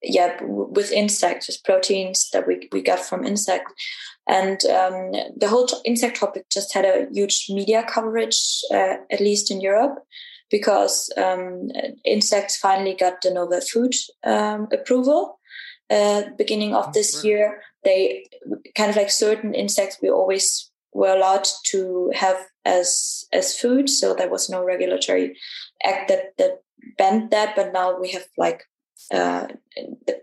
yeah, with insects, with proteins that we, we got from insects. And um, the whole insect topic just had a huge media coverage, uh, at least in Europe, because um, insects finally got the novel food um, approval uh, beginning of this year. they kind of like certain insects we always were allowed to have as as food. So there was no regulatory act that that banned that. But now we have like uh,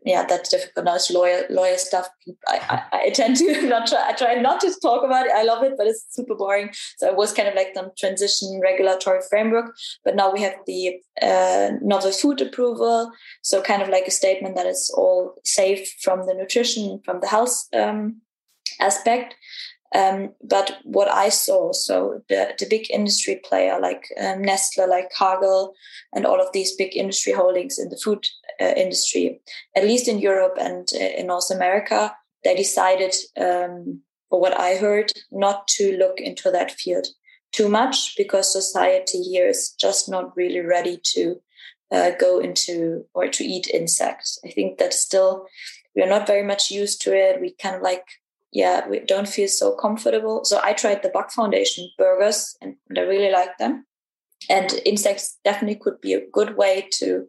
yeah, that's difficult. Now it's lawyer lawyer stuff. I, I, I, tend to (laughs) not try. I try not to talk about it. I love it, but it's super boring. So it was kind of like some transition regulatory framework. But now we have the uh, novel food approval. So kind of like a statement that it's all safe from the nutrition, from the health um, aspect. Um, but what I saw, so the, the big industry player like um, Nestle, like Cargill, and all of these big industry holdings in the food uh, industry, at least in Europe and uh, in North America, they decided, um, for what I heard, not to look into that field too much because society here is just not really ready to uh, go into or to eat insects. I think that still we are not very much used to it. We kind of like yeah, we don't feel so comfortable. So I tried the Bug Foundation burgers and I really like them. And insects definitely could be a good way to,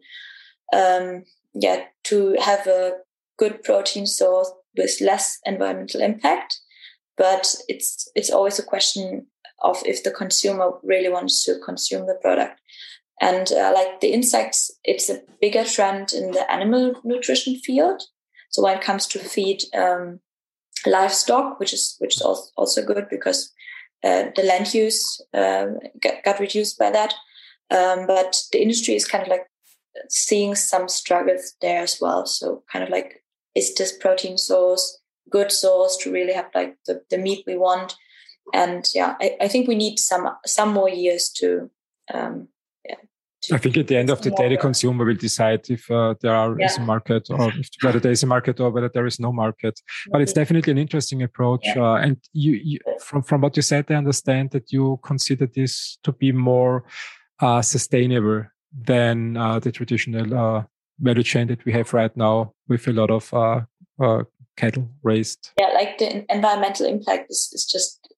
um, yeah, to have a good protein source with less environmental impact. But it's it's always a question of if the consumer really wants to consume the product. And uh, like the insects, it's a bigger trend in the animal nutrition field. So when it comes to feed um, livestock, which is which is also good because uh, the land use um, got, got, reduced by that. Um, but the industry is kind of like seeing some struggles there as well. So kind of like, is this protein source good source to really have like the, the meat we want? And yeah, I, I think we need some some more years to um, I think at the end of the day, the consumer will decide if uh, there are, yeah. is a market or if, whether there is a market or whether there is no market. But it's definitely an interesting approach. Yeah. Uh, and you, you, from, from what you said, I understand that you consider this to be more uh, sustainable than uh, the traditional uh, value chain that we have right now with a lot of uh, cattle raised. Yeah, like the environmental impact is, is just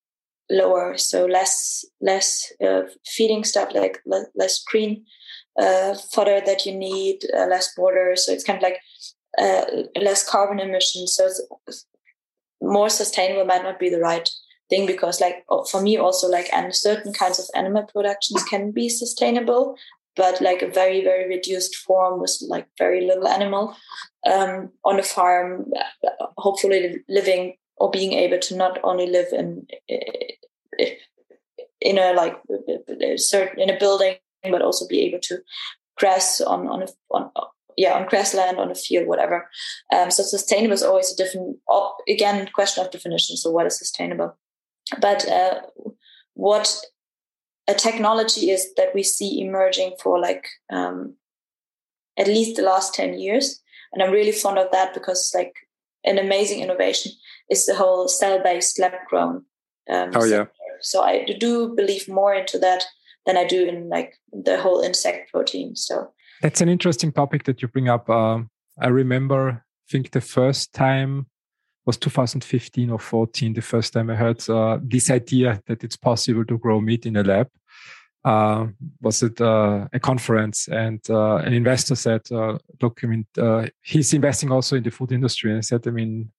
lower so less less uh, feeding stuff like le- less green uh, fodder that you need uh, less water so it's kind of like uh, less carbon emissions so it's more sustainable might not be the right thing because like for me also like and certain kinds of animal productions can be sustainable but like a very very reduced form with like very little animal um, on a farm uh, hopefully living or being able to not only live in in a like certain in a building, but also be able to grass on on a on yeah on grassland on a field whatever. Um, so sustainable is always a different again question of definition. So what is sustainable? But uh, what a technology is that we see emerging for like um, at least the last 10 years and i'm really fond of that because it's like an amazing innovation is the whole cell-based lab grown um, oh yeah so I do believe more into that than I do in like the whole insect protein. So that's an interesting topic that you bring up. Uh, I remember, I think the first time was 2015 or 14. The first time I heard uh, this idea that it's possible to grow meat in a lab. Uh, was at uh, a conference and uh, an investor said, uh, look, I mean, uh, he's investing also in the food industry. And I said, I mean,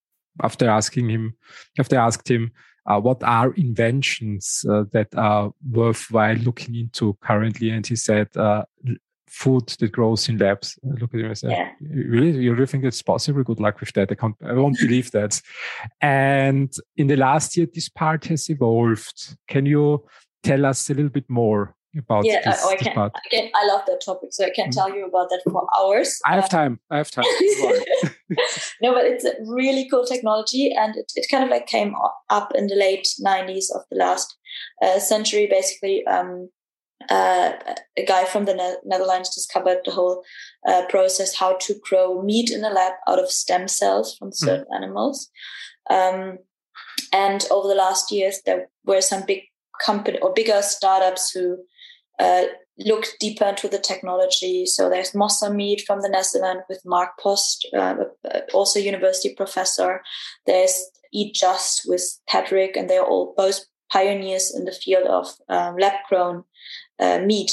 after asking him, after I asked him, uh, what are inventions uh, that are worthwhile looking into currently? And he said, uh, food that grows in labs. I look at him and say, yeah. really, you really think that's possible? Good luck with that. I can't, I won't believe that. And in the last year, this part has evolved. Can you tell us a little bit more about yeah, this, I, can, I, can, I love that topic, so I can mm. tell you about that for hours. I have time. I have time. (laughs) no, but it's a really cool technology, and it, it kind of like came up in the late '90s of the last uh, century. Basically, um, uh, a guy from the ne- Netherlands discovered the whole uh, process how to grow meat in a lab out of stem cells from mm. certain mm. animals. Um, and over the last years, there were some big company or bigger startups who uh, look deeper into the technology. So there's Mosa Meat from the Netherlands with Mark Post, uh, also university professor. There's Eat Just with Patrick, and they're all both pioneers in the field of um, lab grown uh, meat.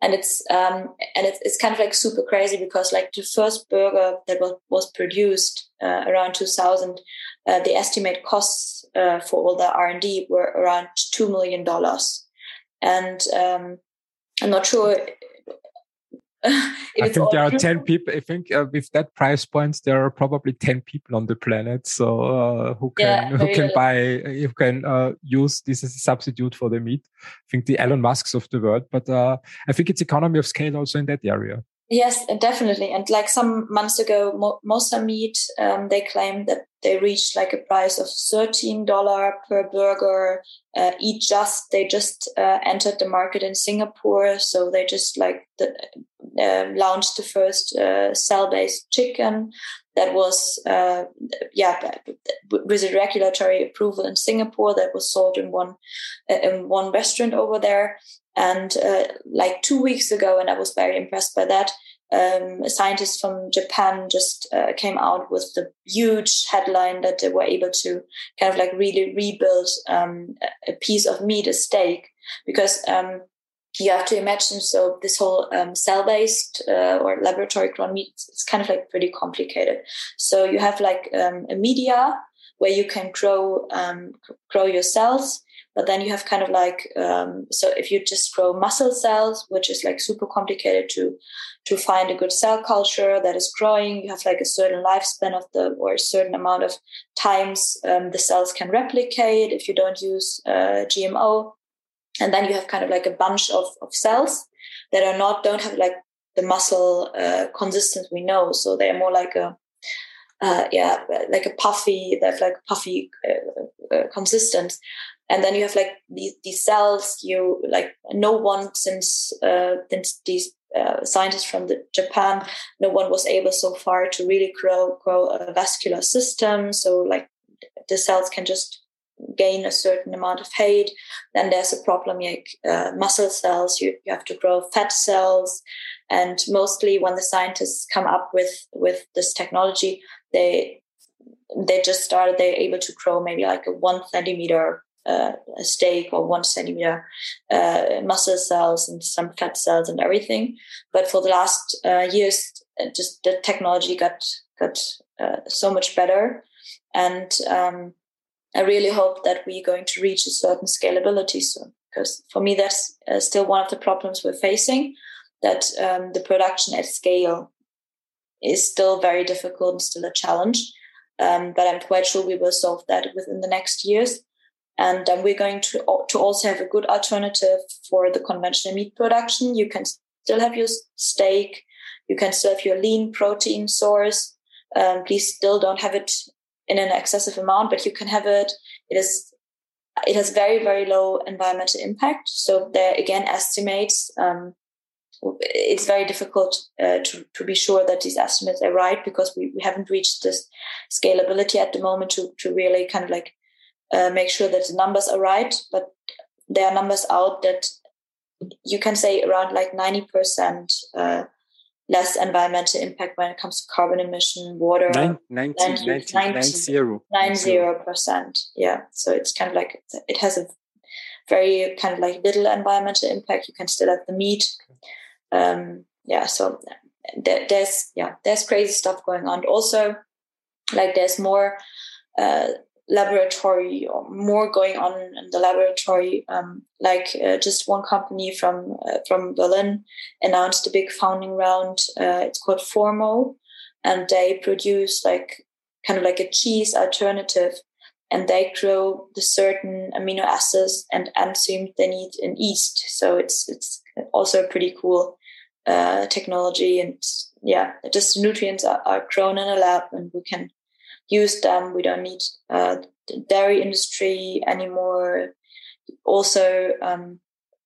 and it's um, and it's, it's kind of like super crazy because like the first burger that was was produced uh, around 2000 uh, the estimate costs uh, for all the r&d were around $2 million and um, i'm not sure (laughs) I think there are 10 people. I think uh, with that price point, there are probably 10 people on the planet. So, uh, who can, yeah, who can buy, who can, uh, use this as a substitute for the meat. I think the Elon Musks of the world, but, uh, I think it's economy of scale also in that area. Yes, definitely. And like some months ago, Mo- Mosa Meat, um, they claimed that they reached like a price of $13 per burger. Uh, Eat Just, they just uh, entered the market in Singapore. So they just like the, uh, launched the first uh, cell-based chicken that was, uh, yeah, with a regulatory approval in Singapore that was sold in one, uh, in one restaurant over there. And like two weeks ago, and I was very impressed by that, um, a scientist from Japan just uh, came out with the huge headline that they were able to kind of like really rebuild um, a piece of meat, a steak, because um, you have to imagine so this whole um, cell-based uh, or laboratory grown meat it's kind of like pretty complicated. So you have like um, a media where you can grow um, grow your cells but then you have kind of like um, so if you just grow muscle cells which is like super complicated to to find a good cell culture that is growing you have like a certain lifespan of the or a certain amount of times um, the cells can replicate if you don't use uh, gmo and then you have kind of like a bunch of, of cells that are not don't have like the muscle uh, we know. So they're more like a uh, yeah like a puffy they have like puffy uh, uh and then you have like these, these cells you like no one since uh, since these uh, scientists from the Japan, no one was able so far to really grow grow a vascular system. So like the cells can just gain a certain amount of height. Then there's a problem like uh, muscle cells. You, you have to grow fat cells, and mostly when the scientists come up with with this technology, they they just started. They're able to grow maybe like a one centimeter uh, a steak or one centimeter uh, muscle cells and some fat cells and everything. But for the last uh, years, uh, just the technology got got uh, so much better, and um, I really hope that we're going to reach a certain scalability soon. Because for me, that's uh, still one of the problems we're facing. That um, the production at scale is still very difficult and still a challenge. Um, but I'm quite sure we will solve that within the next years. And then we're going to, to also have a good alternative for the conventional meat production. You can still have your steak. You can still have your lean protein source. Um, please still don't have it in an excessive amount, but you can have it. It is, it has very, very low environmental impact. So there again, estimates, um, it's very difficult uh, to, to be sure that these estimates are right because we, we haven't reached this scalability at the moment to, to really kind of like uh, make sure that the numbers are right. But there are numbers out that you can say around like 90% uh, less environmental impact when it comes to carbon emission, water. Nine, 90, 90, 90, 90, 90 percent. Yeah. So it's kind of like, it has a very kind of like little environmental impact. You can still have the meat. Um, yeah. So there, there's, yeah, there's crazy stuff going on. Also, like there's more uh, laboratory or more going on in the laboratory. Um, like uh, just one company from uh, from Berlin announced a big founding round. Uh, it's called Formo, and they produce like kind of like a cheese alternative, and they grow the certain amino acids and enzymes they need in yeast. So it's it's also a pretty cool uh, technology, and yeah, just nutrients are, are grown in a lab, and we can use them. We don't need uh, the dairy industry anymore. Also, um,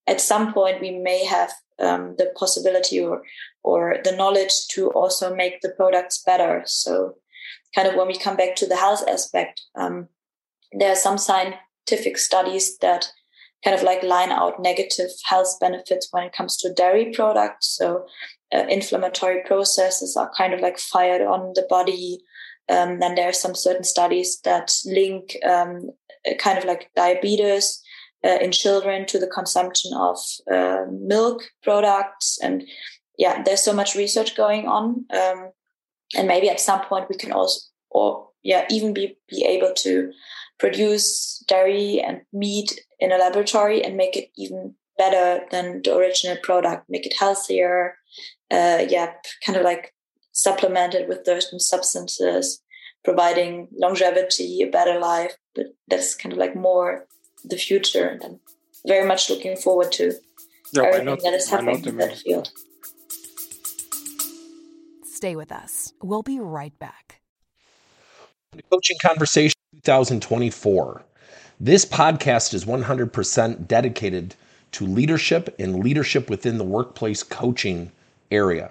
at some point, we may have um, the possibility or or the knowledge to also make the products better. So, kind of when we come back to the health aspect, um, there are some scientific studies that kind of like line out negative health benefits when it comes to dairy products. So, uh, inflammatory processes are kind of like fired on the body um, then there are some certain studies that link um, kind of like diabetes uh, in children to the consumption of uh, milk products. And yeah, there's so much research going on. Um, and maybe at some point we can also, or yeah, even be, be able to produce dairy and meat in a laboratory and make it even better than the original product, make it healthier. Uh, yeah, kind of like supplemented with certain substances, providing longevity, a better life. But that's kind of like more the future, and I'm very much looking forward to yeah, everything not, that is happening in that field. Stay with us. We'll be right back. Coaching Conversation 2024. This podcast is 100% dedicated to leadership and leadership within the workplace coaching area.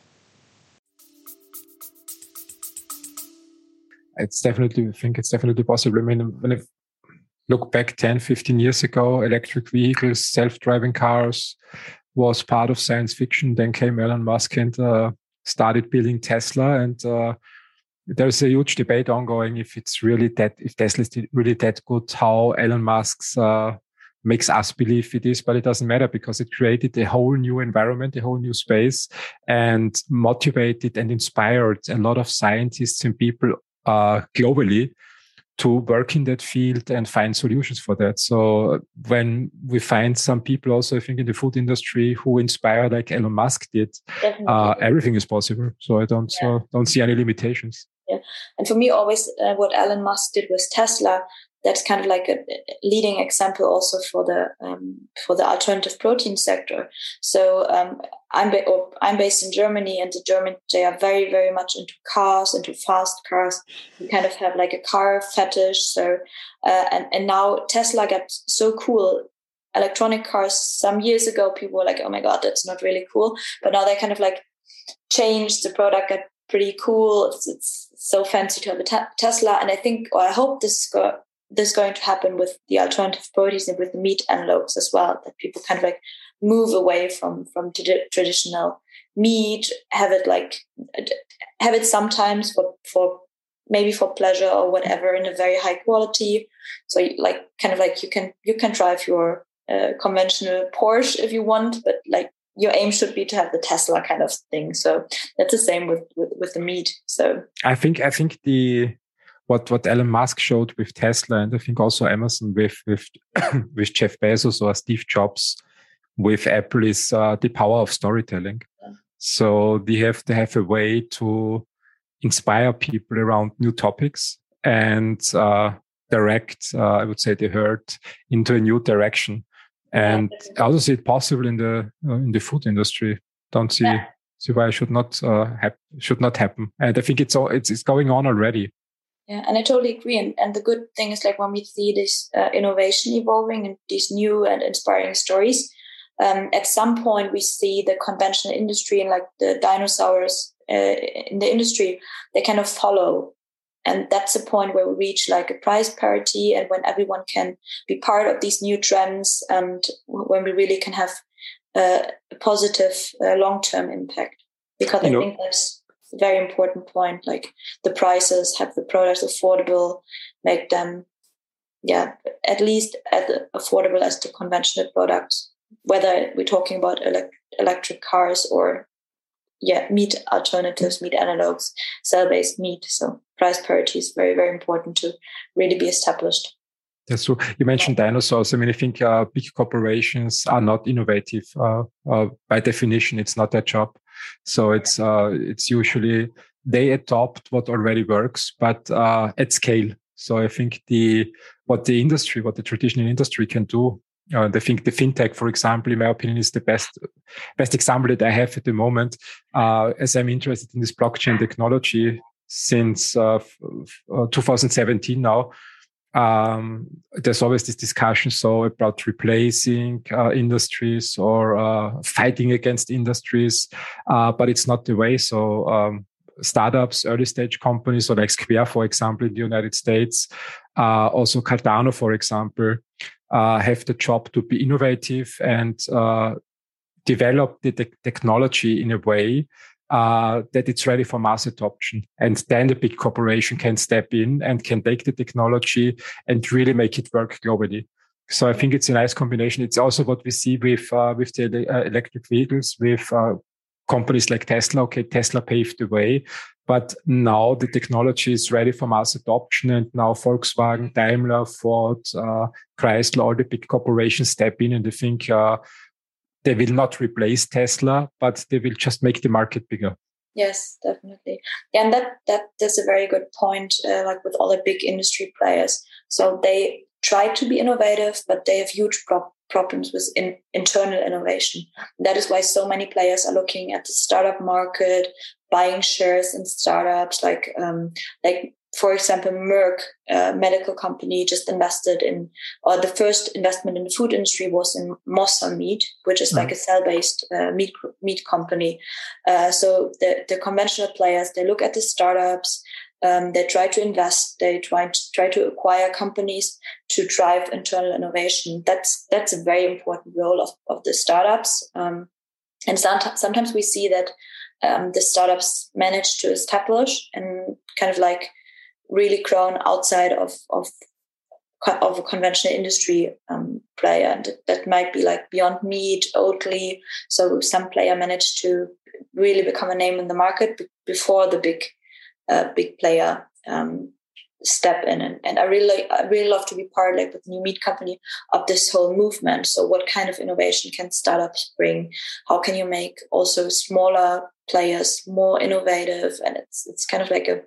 It's definitely, I think it's definitely possible. I mean, when I look back 10, 15 years ago, electric vehicles, self driving cars was part of science fiction. Then came Elon Musk and uh, started building Tesla. And uh, there's a huge debate ongoing if it's really that, if Tesla is really that good, how Elon Musk's uh, makes us believe it is, but it doesn't matter because it created a whole new environment, a whole new space and motivated and inspired a lot of scientists and people uh, globally to work in that field and find solutions for that. So when we find some people also, I think in the food industry who inspire like Elon Musk did, uh, everything is possible. So I don't yeah. don't see any limitations. Yeah, and for me, always uh, what Elon Musk did with Tesla that's kind of like a leading example also for the um, for the alternative protein sector. So um, I'm ba- I'm based in Germany, and the Germans they are very very much into cars, into fast cars. We kind of have like a car fetish. So uh, and and now Tesla got so cool. Electronic cars some years ago, people were like, "Oh my god, that's not really cool," but now they kind of like changed the product, got pretty cool. It's, it's so fancy to have a te- Tesla, and I think, or I hope this go- this is going to happen with the alternative proteins and with the meat analogs as well that people kind of like move away from from t- traditional meat have it like have it sometimes for for maybe for pleasure or whatever in a very high quality. So like kind of like you can you can drive your uh, conventional porsche if you want but like your aim should be to have the tesla kind of thing. So that's the same with with, with the meat. So i think i think the what what Elon Musk showed with Tesla, and I think also Amazon with with (coughs) with Jeff Bezos or Steve Jobs with Apple is uh, the power of storytelling. Yeah. So they have to have a way to inspire people around new topics and uh, direct, uh, I would say, the herd into a new direction. And yeah. I also see it possible in the uh, in the food industry. Don't see yeah. see why it should not uh, hap- should not happen. And I think it's all it's, it's going on already. Yeah, and I totally agree. And, and the good thing is like when we see this uh, innovation evolving and these new and inspiring stories, um, at some point we see the conventional industry and like the dinosaurs uh, in the industry, they kind of follow. And that's the point where we reach like a price parity and when everyone can be part of these new trends and when we really can have uh, a positive uh, long-term impact. Because you I know, think that's very important point. Like the prices, have the products affordable, make them, yeah, at least as affordable as the conventional products. Whether we're talking about elect- electric cars or yeah, meat alternatives, meat analogs, cell-based meat. So price parity is very, very important to really be established. That's true. You mentioned dinosaurs. I mean, I think uh, big corporations are not innovative. Uh, uh, by definition, it's not their job. So it's uh, it's usually they adopt what already works, but uh, at scale. So I think the what the industry, what the traditional industry can do. Uh, I think the fintech, for example, in my opinion, is the best best example that I have at the moment. Uh, as I'm interested in this blockchain technology since uh, uh 2017 now, um, there's always this discussion so about replacing uh, industries or uh, fighting against industries, uh, but it's not the way. So um, startups, early stage companies, so like Square, for example, in the United States, uh, also Cardano, for example, uh, have the job to be innovative and uh, develop the te- technology in a way uh, that it's ready for mass adoption. And then the big corporation can step in and can take the technology and really make it work globally. So I think it's a nice combination. It's also what we see with uh, with the uh, electric vehicles, with uh, companies like Tesla. Okay, Tesla paved the way, but now the technology is ready for mass adoption, and now Volkswagen, Daimler, Ford, uh, Chrysler, all the big corporations step in, and I think uh, they will not replace Tesla, but they will just make the market bigger. Yes, definitely. Yeah, and that that is a very good point. Uh, like with all the big industry players, so they try to be innovative, but they have huge pro- problems with in, internal innovation. That is why so many players are looking at the startup market, buying shares in startups, like um, like for example, Merck, a medical company, just invested in, or the first investment in the food industry was in Mosa Meat, which is like mm. a cell-based uh, meat meat company. Uh, so the the conventional players they look at the startups, um, they try to invest, they try to try to acquire companies to drive internal innovation. That's that's a very important role of of the startups. Um, and sometimes sometimes we see that um, the startups manage to establish and kind of like really grown outside of of of a conventional industry um, player, and that might be like Beyond Meat, Oatly. So some player managed to really become a name in the market before the big uh, big player um, step in. And, and I really I really love to be part, like with the new meat company, of this whole movement. So what kind of innovation can startups bring? How can you make also smaller players more innovative? And it's it's kind of like a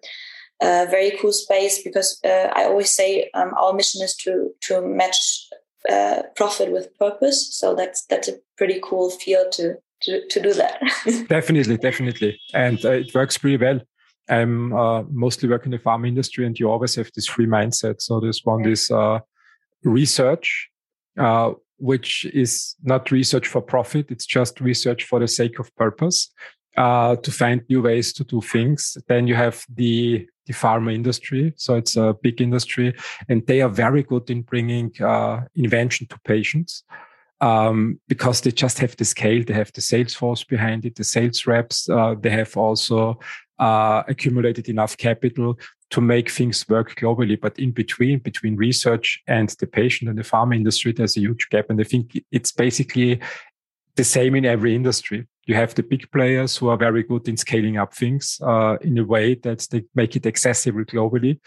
a very cool space because uh, I always say um, our mission is to to match uh, profit with purpose. So that's that's a pretty cool field to to, to do that. (laughs) definitely, definitely, and uh, it works pretty well. I'm uh, mostly working in the farm industry, and you always have this free mindset. So there's one is uh, research, uh, which is not research for profit; it's just research for the sake of purpose. Uh, to find new ways to do things. Then you have the the pharma industry. So it's a big industry and they are very good in bringing uh, invention to patients. Um, because they just have the scale, they have the sales force behind it, the sales reps, uh, they have also uh, accumulated enough capital to make things work globally. But in between, between research and the patient and the pharma industry, there's a huge gap. And I think it's basically the same in every industry you have the big players who are very good in scaling up things uh, in a way that they make it accessible globally.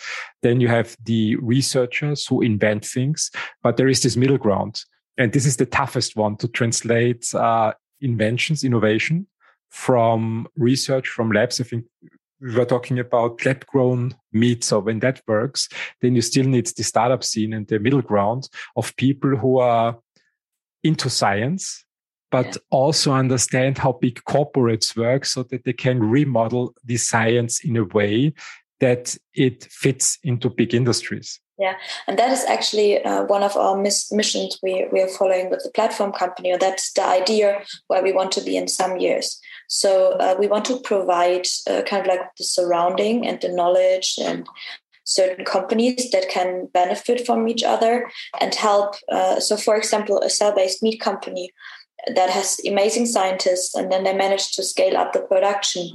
Then you have the researchers who invent things, but there is this middle ground. And this is the toughest one to translate uh, inventions, innovation from research, from labs. I think we were talking about lab grown meat. So when that works, then you still need the startup scene and the middle ground of people who are into science but yeah. also understand how big corporates work so that they can remodel the science in a way that it fits into big industries. Yeah, and that is actually uh, one of our mis- missions we, we are following with the platform company, or that's the idea where we want to be in some years. So uh, we want to provide uh, kind of like the surrounding and the knowledge and certain companies that can benefit from each other and help. Uh, so, for example, a cell based meat company that has amazing scientists, and then they manage to scale up the production.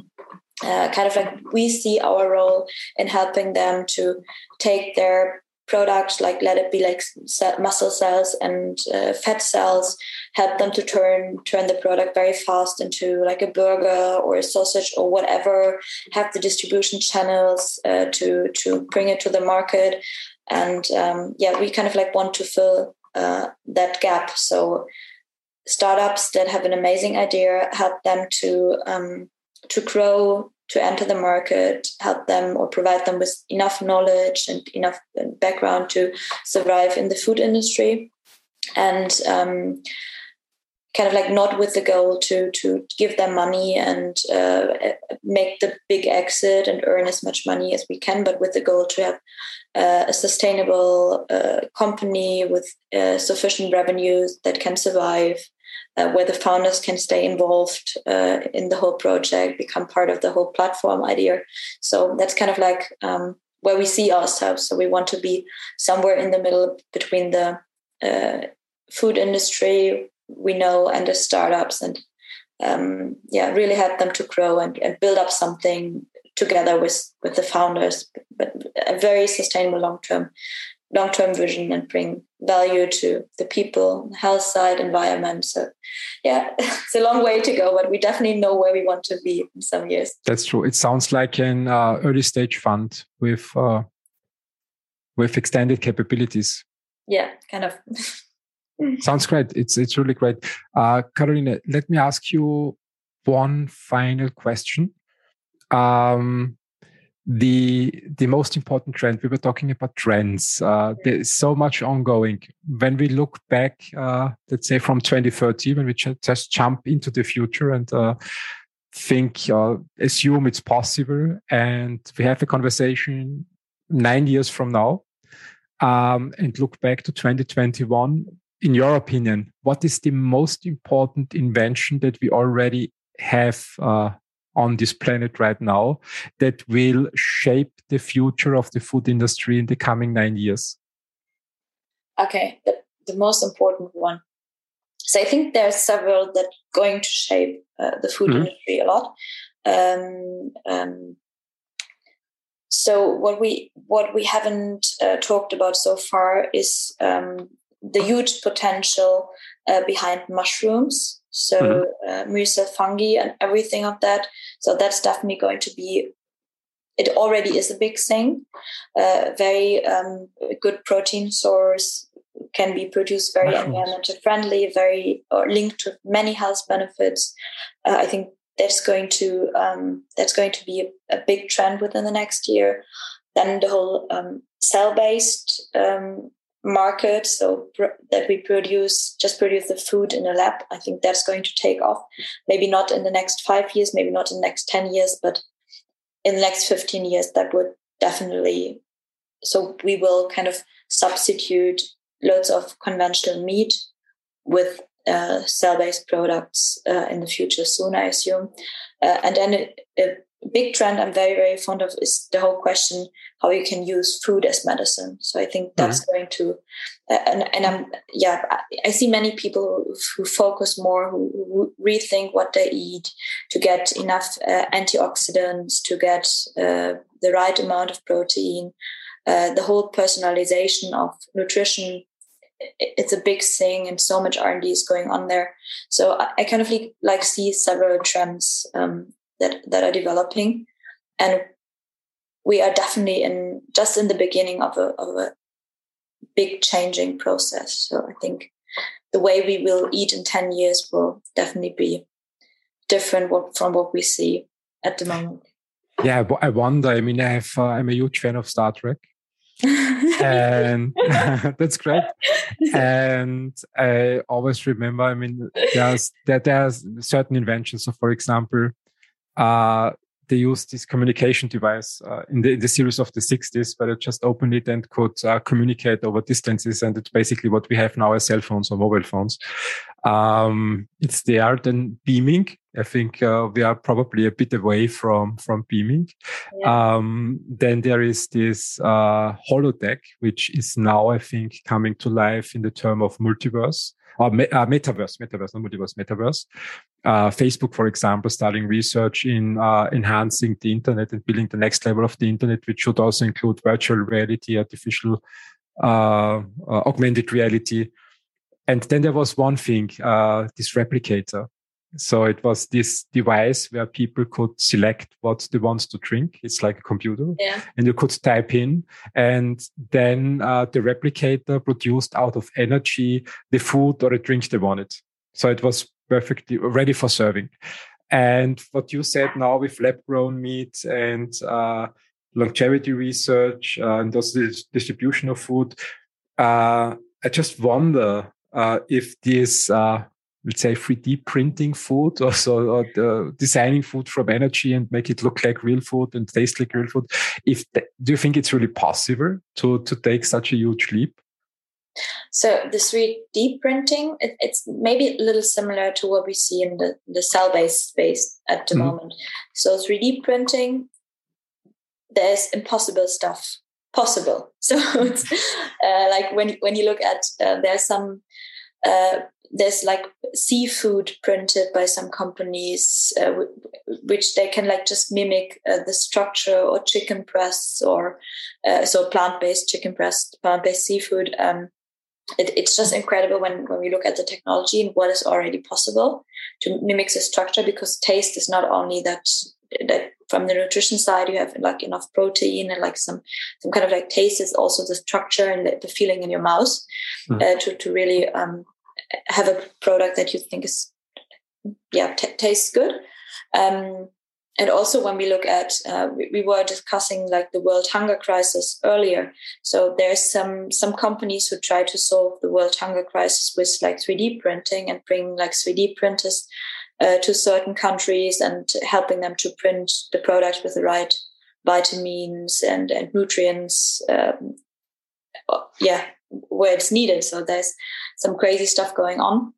Uh, kind of like we see our role in helping them to take their products, like let it be like muscle cells and uh, fat cells, help them to turn turn the product very fast into like a burger or a sausage or whatever. Have the distribution channels uh, to to bring it to the market, and um, yeah, we kind of like want to fill uh, that gap. So startups that have an amazing idea, help them to um, to grow, to enter the market, help them or provide them with enough knowledge and enough uh, background to survive in the food industry. And um, kind of like not with the goal to to give them money and uh, make the big exit and earn as much money as we can, but with the goal to have uh, a sustainable uh, company with uh, sufficient revenues that can survive, uh, where the founders can stay involved uh, in the whole project, become part of the whole platform idea. So that's kind of like um, where we see ourselves. So we want to be somewhere in the middle between the food industry we know and the startups and um, yeah really help them to grow and, and build up something together with with the founders but a very sustainable long term long term vision and bring value to the people health side environment so yeah (laughs) it's a long way to go but we definitely know where we want to be in some years that's true it sounds like an uh, early stage fund with uh, with extended capabilities yeah kind of (laughs) Sounds great. It's it's really great. Uh, Carolina, let me ask you one final question. Um, the the most important trend we were talking about trends uh, there's so much ongoing. When we look back uh, let's say from 2030 when we ch- just jump into the future and uh, think uh, assume it's possible and we have a conversation nine years from now um, and look back to 2021 in your opinion, what is the most important invention that we already have uh, on this planet right now that will shape the future of the food industry in the coming nine years? Okay, the, the most important one. So I think there are several that are going to shape uh, the food mm-hmm. industry a lot. Um, um, so what we what we haven't uh, talked about so far is um, the huge potential uh, behind mushrooms. So mm-hmm. uh, fungi and everything of that. So that's definitely going to be. It already is a big thing. Uh, very um, good protein source can be produced very environmental friendly, very or linked to many health benefits. Uh, I think that's going to um, that's going to be a, a, big trend within the next year. Then the whole um, cell based um, market so pr- that we produce just produce the food in a lab i think that's going to take off. Maybe not in the next five years maybe not in the next 10 years but in the next 15 years that would definitely so we will kind of substitute loads of conventional meat with uh, cell-based products uh, in the future soon i assume. Uh, and then it, it big trend I'm very, very fond of is the whole question how you can use food as medicine. So I think that's mm-hmm. going to, uh, and, and I'm, yeah, I, I, see many people who, focus more, who, who, rethink what they eat to get enough uh, antioxidants, to get uh, the right amount of protein, uh, the whole personalization of nutrition. It's a big thing, and so much R and D is going on there. So I, kind of like, like see several trends um, that that are developing, and we are definitely in just in the beginning of a of a big changing process. So I think the way we will eat in ten years will definitely be different from what we see at the moment. Yeah, I wonder. I mean, I have, uh, I'm a huge fan of Star Trek. (laughs) and (laughs) that's great. And I always remember, I mean, there's there, there's certain inventions. So, for example, uh, they used this communication device uh, in, the, in the series of the 60s where they just opened it and could uh, communicate over distances. And it's basically what we have now as cell phones or mobile phones. Um, it's there. Then beaming. I think uh, we are probably a bit away from, from beaming. Yeah. Um, then there is this uh, holodeck, which is now, I think, coming to life in the term of multiverse or me, uh, metaverse, metaverse, not multiverse, metaverse. Uh, Facebook, for example, starting research in uh, enhancing the internet and building the next level of the internet, which should also include virtual reality, artificial, uh, augmented reality. And then there was one thing, this replicator, so it was this device where people could select what they want to drink. It's like a computer. Yeah. And you could type in and then uh, the replicator produced out of energy the food or the drink they wanted. So it was perfectly ready for serving. And what you said now with lab grown meat and uh, longevity research uh, and also the distribution of food, uh, I just wonder uh, if this uh, let's say 3D printing food or so or the, designing food from energy and make it look like real food and taste like real food. If the, do you think it's really possible to to take such a huge leap? So the 3D printing, it, it's maybe a little similar to what we see in the, the cell-based space at the mm-hmm. moment. So 3D printing, there's impossible stuff possible. (laughs) So it's uh, like when when you look at uh, there's some uh, there's like seafood printed by some companies uh, which they can like just mimic uh, the structure or chicken breasts or uh, so plant-based chicken breast plant-based seafood um, it, it's just incredible when when we look at the technology and what is already possible to mimic the structure because taste is not only that that from the nutrition side you have like enough protein and like some some kind of like taste is also the structure and the, the feeling in your mouth mm. uh, to to really um, have a product that you think is yeah t- tastes good. Um, and also when we look at uh, we, we, were discussing like the world hunger crisis earlier. So there's some some companies who try to solve the world hunger crisis with like 3d printing and bring like 3d printers uh, to certain countries and helping them to print the product with the right vitamins and, and nutrients um, yeah where it's needed. So there's some crazy stuff going on.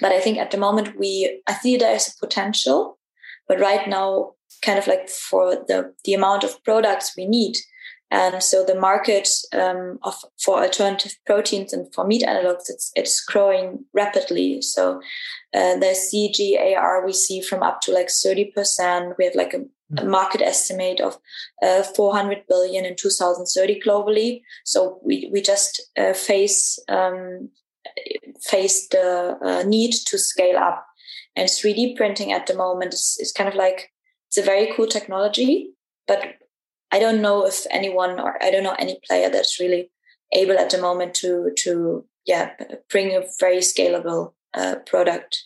But i think at the moment we i see there's a potential but right now kind of like for the the amount of products we need and so the market um, of for alternative proteins and for meat analogs it's it's growing rapidly. So uh, the CAGR we see from up to like 30% we have like a, a mm. market estimate of uh, 400 billion in 2030 globally. So we we just uh, face um, face the uh, need to scale up. And 3d printing at the moment is, is kind of like it's a very cool technology but i don't know if anyone or i don't know any player that's really able at the moment to to yeah bring a very scalable uh, product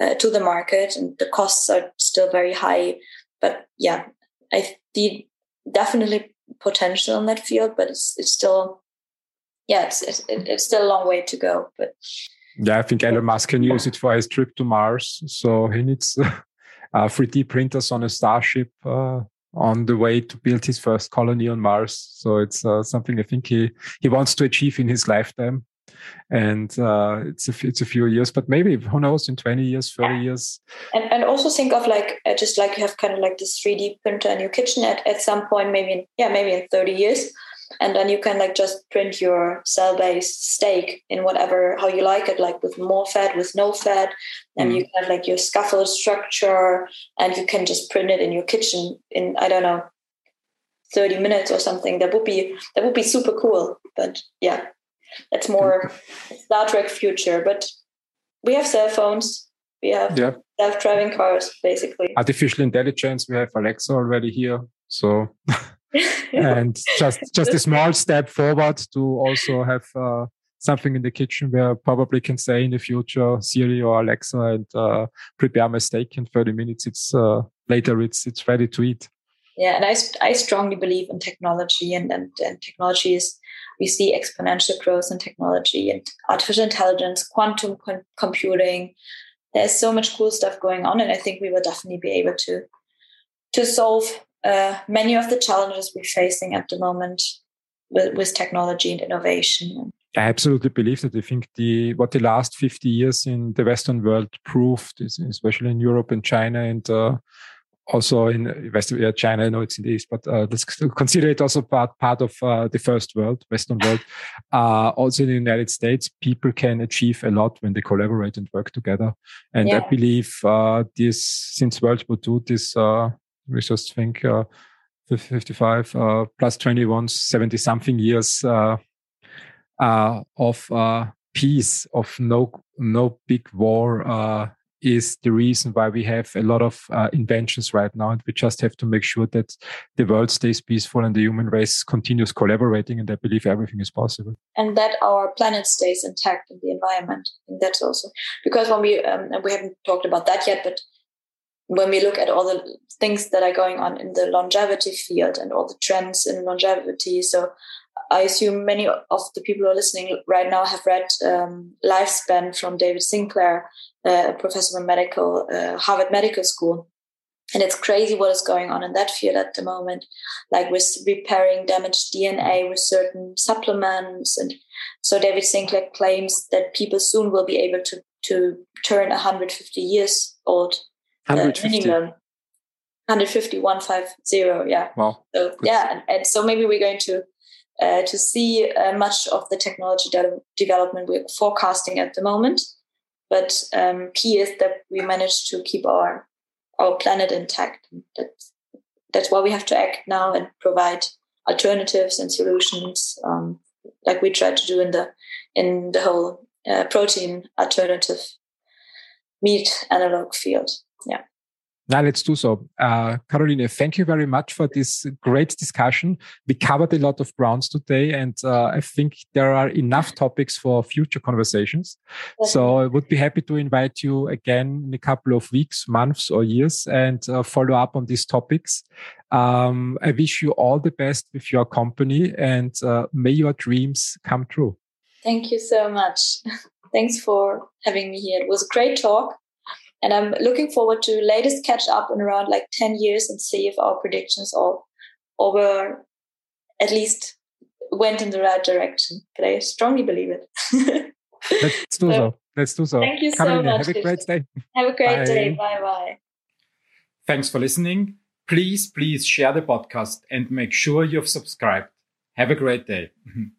uh, to the market and the costs are still very high but yeah i see definitely potential in that field but it's it's still yeah it's, it's, it's still a long way to go but yeah, I think Elon Musk can use it for his trip to Mars. So he needs (laughs) uh, 3D printers on a Starship uh, on the way to build his first colony on Mars. So it's uh, something I think he, he wants to achieve in his lifetime. And uh, it's a it's a few years, but maybe who knows in twenty years, thirty yeah. years. And and also think of like uh, just like you have kind of like this three D printer in your kitchen at, at some point, maybe in, yeah, maybe in thirty years, and then you can like just print your cell-based steak in whatever how you like it like with more fat with no fat. And mm. you have like your scaffold structure and you can just print it in your kitchen in i don't know 30 minutes or something. That would be that would be super cool. But yeah that's more star trek future. But we have cell phones. We have yeah. self-driving cars basically. Artificial intelligence we have alexa already here. So (laughs) and just just a small step forward to also have uh, something in the kitchen where I probably can say in the future Siri or Alexa and uh, prepare my steak in 30 minutes. It's uh, later it's it's ready to eat. Yeah, and I, I strongly believe in technology and, and, and technology is we see exponential growth in technology and artificial intelligence, quantum com- computing. There's so much cool stuff going on, and I think we will definitely be able to to solve uh, many of the challenges we're facing at the moment with, with technology and innovation. I absolutely believe that. I think the what the last 50 years in the Western world proved, is, especially in Europe and China, and uh, also in Western yeah, China. I know it's in the East, but uh, let's consider it also part part of uh, the first world, Western world. (laughs) Uh, also in the United States, people can achieve a lot when they collaborate and work together. And yeah. I believe uh, this since World War II, this uh, we just think uh, 55 uh, plus 21, 70 something years uh, uh, of uh, peace, of no no big war uh, is the reason why we have a lot of inventions right now. And we just have to make sure that the world stays peaceful and the human race continues collaborating. And I believe everything is possible. And that our planet stays intact in the environment. And that's also because when we, um, we haven't talked about that yet, but when we look at all the things that are going on in the longevity field and all the trends in longevity, so I assume many of the people who are listening right now have read um, Lifespan from David Sinclair, uh, professor of medical, uh, Harvard Medical School. And it's crazy what is going on in that field at the moment, like with repairing damaged DNA with certain supplements. And so David Sinclair claims that people soon will be able to, to turn 150 years old. 150. Uh, minimum. 150, 150, yeah. Wow. So, yeah. And, and so maybe we're going to uh, to see uh, much of the technology de- development we're forecasting at the moment. But um, key is that we manage to keep our our planet intact. That's that's why we have to act now and provide alternatives and solutions, um, like we try to do in the in the whole uh, protein alternative meat analog field. Yeah. Now let's do so. Uh, Caroline, thank you very much for this great discussion. We covered a lot of grounds today, and uh, I think there are enough topics for future conversations. So I would be happy to invite you again in a couple of weeks, months, or years and uh, follow up on these topics. Um, I wish you all the best with your company and uh, may your dreams come true. Thank you so much. (laughs) Thanks for having me here. It was a great talk. And I'm looking forward to latest catch up in around like 10 years and see if our predictions all, all were at least went in the right direction. But I strongly believe it. (laughs) Let's do so, so. Let's do so. Thank you so much. Have a great day. Have a great bye. day. Bye bye. Thanks for listening. Please, please share the podcast and make sure you've subscribed. Have a great day. (laughs)